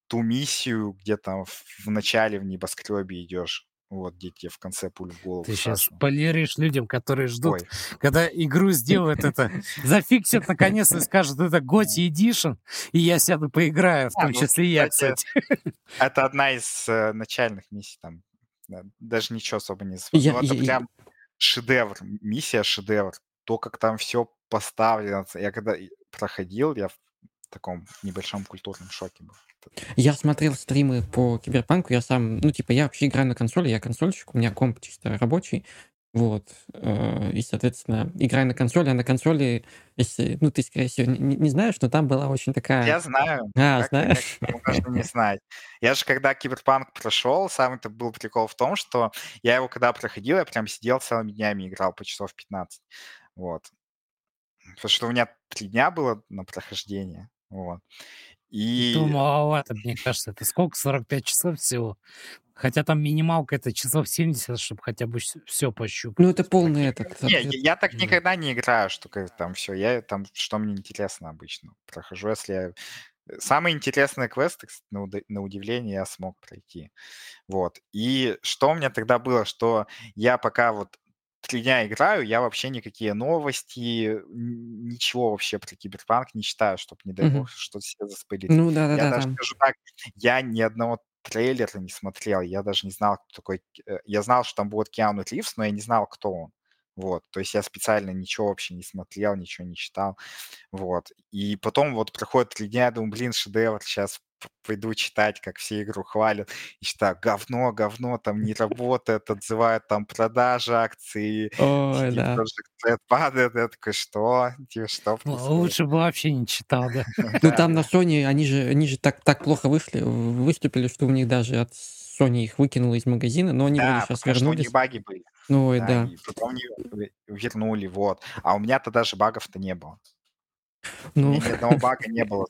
ту миссию, где там в начале в небоскребе идешь, вот, где тебе в конце пуль в голову Ты сейчас спойлеришь людям, которые ждут, Ой, когда игру сделают это, зафиксят наконец и скажут, это Готи Edition, и я сяду поиграю, в А, том ну, числе и я, кстати, это одна из э, начальных миссий, там, да, даже ничего особо не... Я- это прям шедевр, миссия шедевр. То, как там все поставлено. Я когда проходил, я таком небольшом культурном шоке был. Я смотрел стримы по Киберпанку, я сам, ну, типа, я вообще играю на консоли, я консольщик, у меня комп чисто рабочий, вот, э, и, соответственно, играю на консоли, а на консоли, если, ну, ты, скорее всего, не, не знаешь, но там была очень такая... Я знаю. А, Как, знаешь? как можно не знать. Я же, когда Киберпанк прошел, самый-то был прикол в том, что я его когда проходил, я прям сидел целыми днями, играл по часов 15. Вот. Потому что у меня три дня было на прохождение. Вот. И... То маловато, мне кажется. Это сколько? 45 часов всего? Хотя там минималка это часов 70, чтобы хотя бы все пощупать. Ну, это полный этот... Не, я, я так Да. никогда не играю, что как там все. Я там, что мне интересно обычно, прохожу, если я... э, Самые интересные квесты, на удивление, я смог пройти. Вот. И что у меня тогда было, что я пока вот три дня играю, я вообще никакие новости, ничего вообще про Киберпанк не читаю, чтобы, не дай бог, что-то себе заспойлерить. Ну, Я да-да-да, даже там... скажу так, я ни одного трейлера не смотрел, я даже не знал, кто такой... э, Я знал, что там будет Киану Ривз, но я не знал, кто он. Вот, то есть я специально ничего вообще не смотрел, ничего не читал, вот. И потом вот проходит три дня, я думаю, блин, шедевр, сейчас пойду читать, как все игру хвалят, и читаю, говно, говно, там не работает, отзывают там продажи акций, Ой, да. Падает, я такой, что? Типа, что происходит? Лучше бы вообще не читал, да. Ну, там на. Sony, они же, они же так, так плохо вышли, выступили, что у них даже от Sony их выкинуло из магазина, но они вроде Да, сейчас потому что у них вернулись. баги были. Ну, Да, да. и потом вернули, вот. А у меня-то даже багов-то не было. Ну, ни одного бага не было.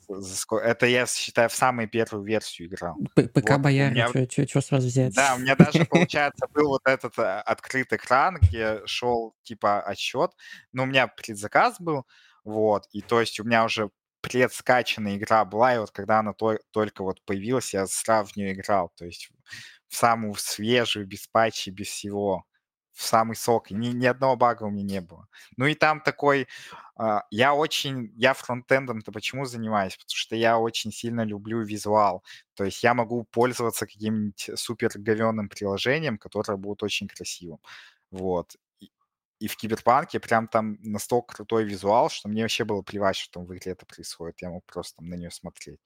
Это я, считаю, в самую первую версию играл. ПК Вот, бояре, меня... что сразу взять? Да, у меня даже, получается, был вот этот э, открыт экран, где шел, типа, отсчет. Но у меня предзаказ был, вот, и то есть у меня уже предскачанная игра была, и вот когда она то- только вот появилась, я сразу в нее играл, то есть в самую свежую, без патчей, без всего, в самый сок. Ни, ни одного бага у меня не было. Ну и там такой... а, я очень... Я фронтендом-то почему занимаюсь? Потому что я очень сильно люблю визуал. То есть я могу пользоваться каким-нибудь супер говенным приложением, которое будет очень красивым. Вот. И, в Киберпанке прям там настолько крутой визуал, что мне вообще было плевать, что там в игре это происходит. Я мог просто там на нее смотреть.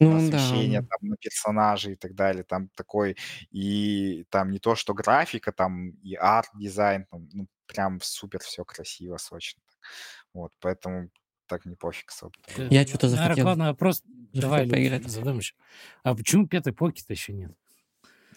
Ну, да. освещение, он- там, на персонажей и так далее. Там такой... И там не то, что графика, там и арт-дизайн, там, ну, прям супер все красиво, сочно. Вот, поэтому так не пофиг особо. Э, Я что-то захотел. главный вопрос, давай, поиграть. задам еще. А почему пятой плойки-то еще нет?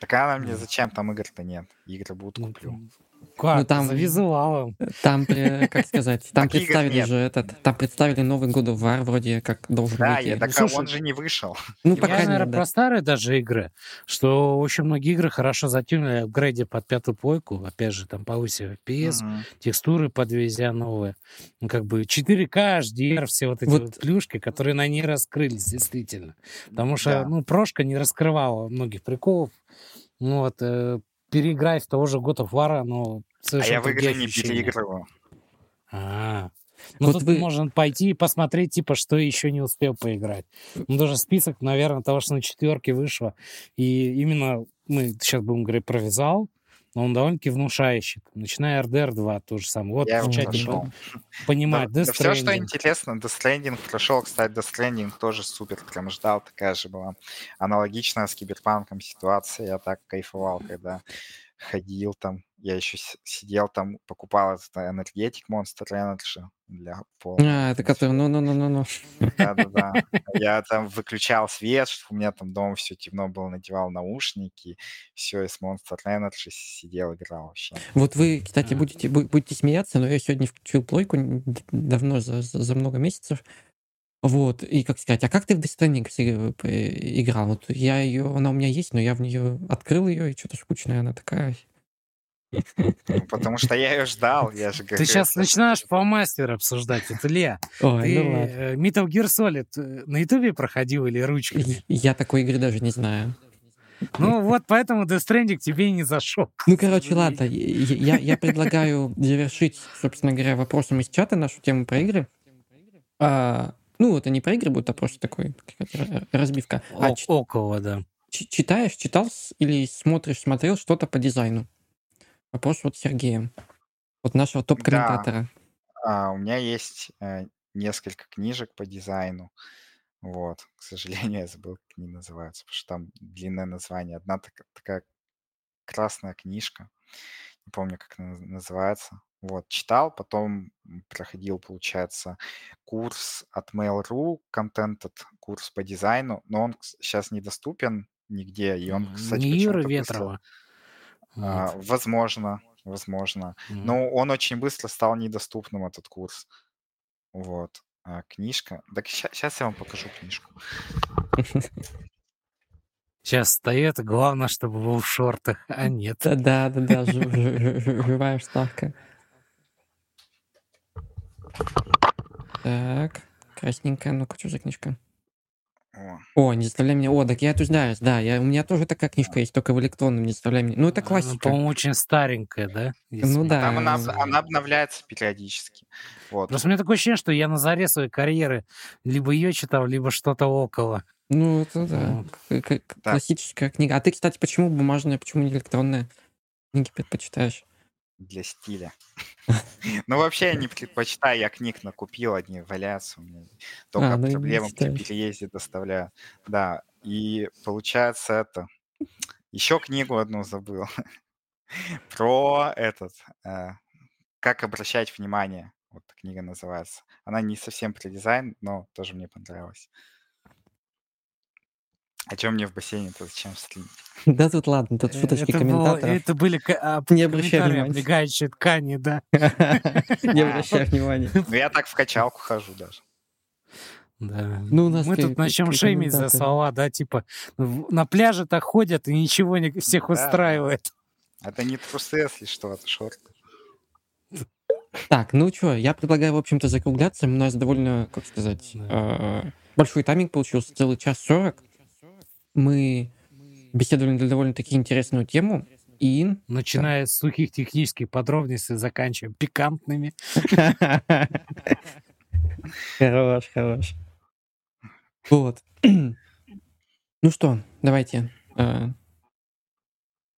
Так она мне Да. зачем? Там игр-то нет. Игры будут Ну, куплю. Как? Ну, там- За визуалом. Там, как сказать, там представили же этот, там представили новый God of War вроде как должен Да, выйти. я, так, слушай, он же не вышел. Ну, я, пока Я, наверное, да. про старые даже игры, что очень многие игры хорошо затюнили апгрейде под пятую плойку, опять же, там повысив FPS, Мгм. текстуры подвезя новые. Ну, как бы 4К, HDR, все вот эти Вот- вот, плюшки, которые на ней раскрылись, действительно. Потому что, Да. ну, прошка не раскрывала многих приколов. Ну, вот, э, переиграй в того же God of War, но А совершенно я в игры не ощущения. переигрываю. А, ну Вот тут вы- можно пойти и посмотреть, типа, что еще не успел поиграть. Ну, даже список, наверное, того, что на четверке вышло. И именно мы сейчас будем говорить про визуал, но он довольно-таки внушающий. Начиная RDR 2, то же самое. Вот Я в чате по- понимать, Да, все, что интересно, Death Stranding прошел, кстати, Death Stranding тоже супер, прям ждал, такая же была аналогичная с Киберпанком ситуация, я так кайфовал, когда ходил там, я еще сидел там, покупал этот энергетик Monster Energy для полного А, это который, ну-ну-ну-ну-ну. Да-да-да. Я там выключал свет, чтобы у меня там дома все темно было, надевал наушники, все, и с Monster Energy сидел, играл вообще. Вот вы, кстати, будете, бу- будете смеяться, но я сегодня включил плойку давно, за за много месяцев. Вот, и как сказать, а как ты в Stranding с- э, играл? Вот я ее, она у меня есть, но я в нее открыл ее, и что-то скучная она такая. Ну, потому что я ее ждал, я же Ты говорю, сейчас это- начинаешь по мастеру обсуждать. Это Илья. Ой, Ты ну ладно. э, Metal Gear Solid э, на Ютубе проходил или ручками? Я такой игры даже не знаю. Ну вот поэтому Death Stranding тебе и не зашел. Ну, короче, ладно, я, я- я предлагаю завершить, собственно говоря, вопросом из чата нашу тему про игры. А, ну, это не про игры будет, а просто такой разбивка. А О- ч- Около, да. ч- читаешь, читал или смотришь, смотрел что-то по дизайну? Вопрос вот Сергеем. Вот нашего топ-комментатора. А, у меня есть э, несколько книжек по дизайну. Вот. К сожалению, я забыл, как они называются, потому что там длинное название. Одна так- такая красная книжка. Не помню, как она наз- называется. Вот, читал, потом проходил, получается, курс от Mail.ru, контент курс по дизайну, но он сейчас недоступен нигде, и он, кстати, Не Юра почему-то быстро- Ветрова. А, возможно, возможно. М. Но он очень быстро стал недоступным, этот курс. Вот. А книжка. Так сейчас я вам покажу книжку. Сейчас встает, и главное, чтобы был в шортах, а нет. Да, да, да, да, жи- жи- жи- жи- живая вставка. Так, красненькая, ну-ка, что за книжка? О, О, не заставляй меня. О, так я тут знаю, да, я, у меня тоже такая книжка есть, только в электронном, не заставляй меня. Ну, это Она, классика. по-моему, очень старенькая, да? Если Ну да. Там она, она обновляется периодически. Вот. Просто у меня такое ощущение, что я на заре своей карьеры либо ее читал, либо что-то около. Ну, это да, Вот. к- к- к- Да. классическая книга. А ты, кстати, почему бумажная, почему не электронная? Книги предпочитаешь? Для стиля. Ну, вообще я не предпочитаю, я книг накупил, одни валяются у меня. Только А, ну проблемы при переезде доставляю. Да, и получается это... Еще книгу одну забыл. Про этот... э, Как обращать внимание. Вот книга называется. Она не совсем про дизайн, но тоже мне понравилась. А чем мне в бассейне-то зачем стримить? Да тут ладно, тут Э, шуточки это, было- комментаторов. это были а, Не обращай комментарии внимания. облегающие ткани, да. Не обращай внимания. Ну, я так в качалку хожу даже. Да. Ну, у нас Мы тут начнем шеймить за слова, да, типа на пляже так ходят и ничего не всех устраивает. Это не трусы, если что, это шорты. Так, ну что, я предлагаю, в общем-то, закругляться. У нас довольно, как сказать, э, большой тайминг получился, целый час сорок. Мы беседовали на довольно-таки интересную тему. И... Начиная с сухих технических подробностей, заканчивая пикантными. Хорош, хорош. Вот. Ну что, давайте. э,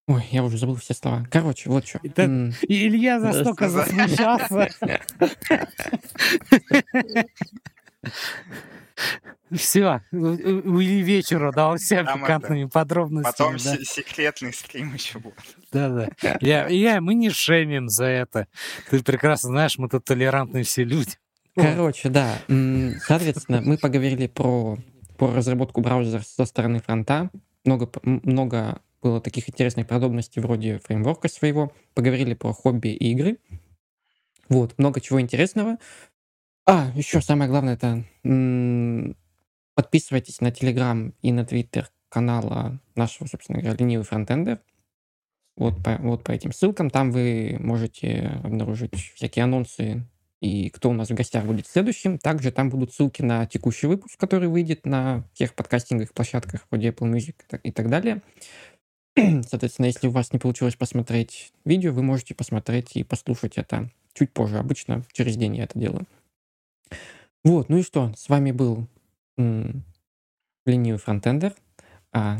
Ой, я уже забыл все слова. Короче, вот что. Итак, И Илья настолько за- засмущался. Все, у Ильи вечера дал всем Там это, пикантными подробностями. Потом да. се- секретный стрим еще будет. Да-да. Я, я, мы не шемим за это. Ты прекрасно знаешь, мы тут толерантные все люди. Короче, да. Соответственно, мы поговорили про, про разработку браузера со стороны фронта. Много, много было таких интересных подробностей вроде фреймворка своего. Поговорили про хобби и игры. Вот, много чего интересного. А, еще самое главное, это подписывайтесь на Телеграм и на Твиттер канала нашего, собственно говоря, ленивый фронтендер. Вот по, вот по этим ссылкам. Там вы можете обнаружить всякие анонсы и кто у нас в гостях будет следующим. Также там будут ссылки на текущий выпуск, который выйдет на всех подкастинговых площадках вроде Apple Music и так далее. Соответственно, если у вас не получилось посмотреть видео, вы можете посмотреть и послушать это чуть позже. Обычно через день я это делаю. Вот, ну и что? С вами был м, ленивый фронтендер. А,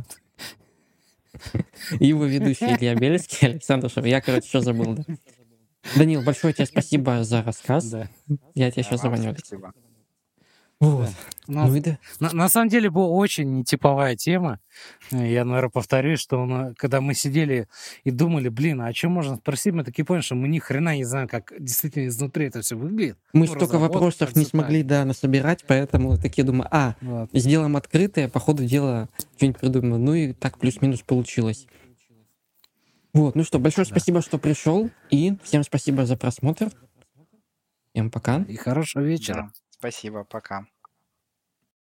и его ведущий Илья Бельский, Александр Шев. Я, короче, что забыл, да? Данил, большое тебе спасибо за рассказ. Да. Я тебе сейчас звоню. спасибо. Вот. У нас- Ну и да. на, на самом деле была очень нетиповая тема. Я, наверное, повторюсь, что на- когда мы сидели и думали, блин, а о чем можно спросить, мы такие поняли, что мы ни хрена не знаем, как действительно изнутри это все выглядит. Мы Ну, столько вопросов не смогли, да, насобирать, поэтому такие думаю, а, Вот. сделаем открытое, по ходу дела что-нибудь придумаем. Ну и так плюс-минус получилось. Вот, ну что, большое Да. спасибо, что пришел, и всем спасибо за просмотр. Всем пока. И хорошего вечера. Да, Спасибо, пока.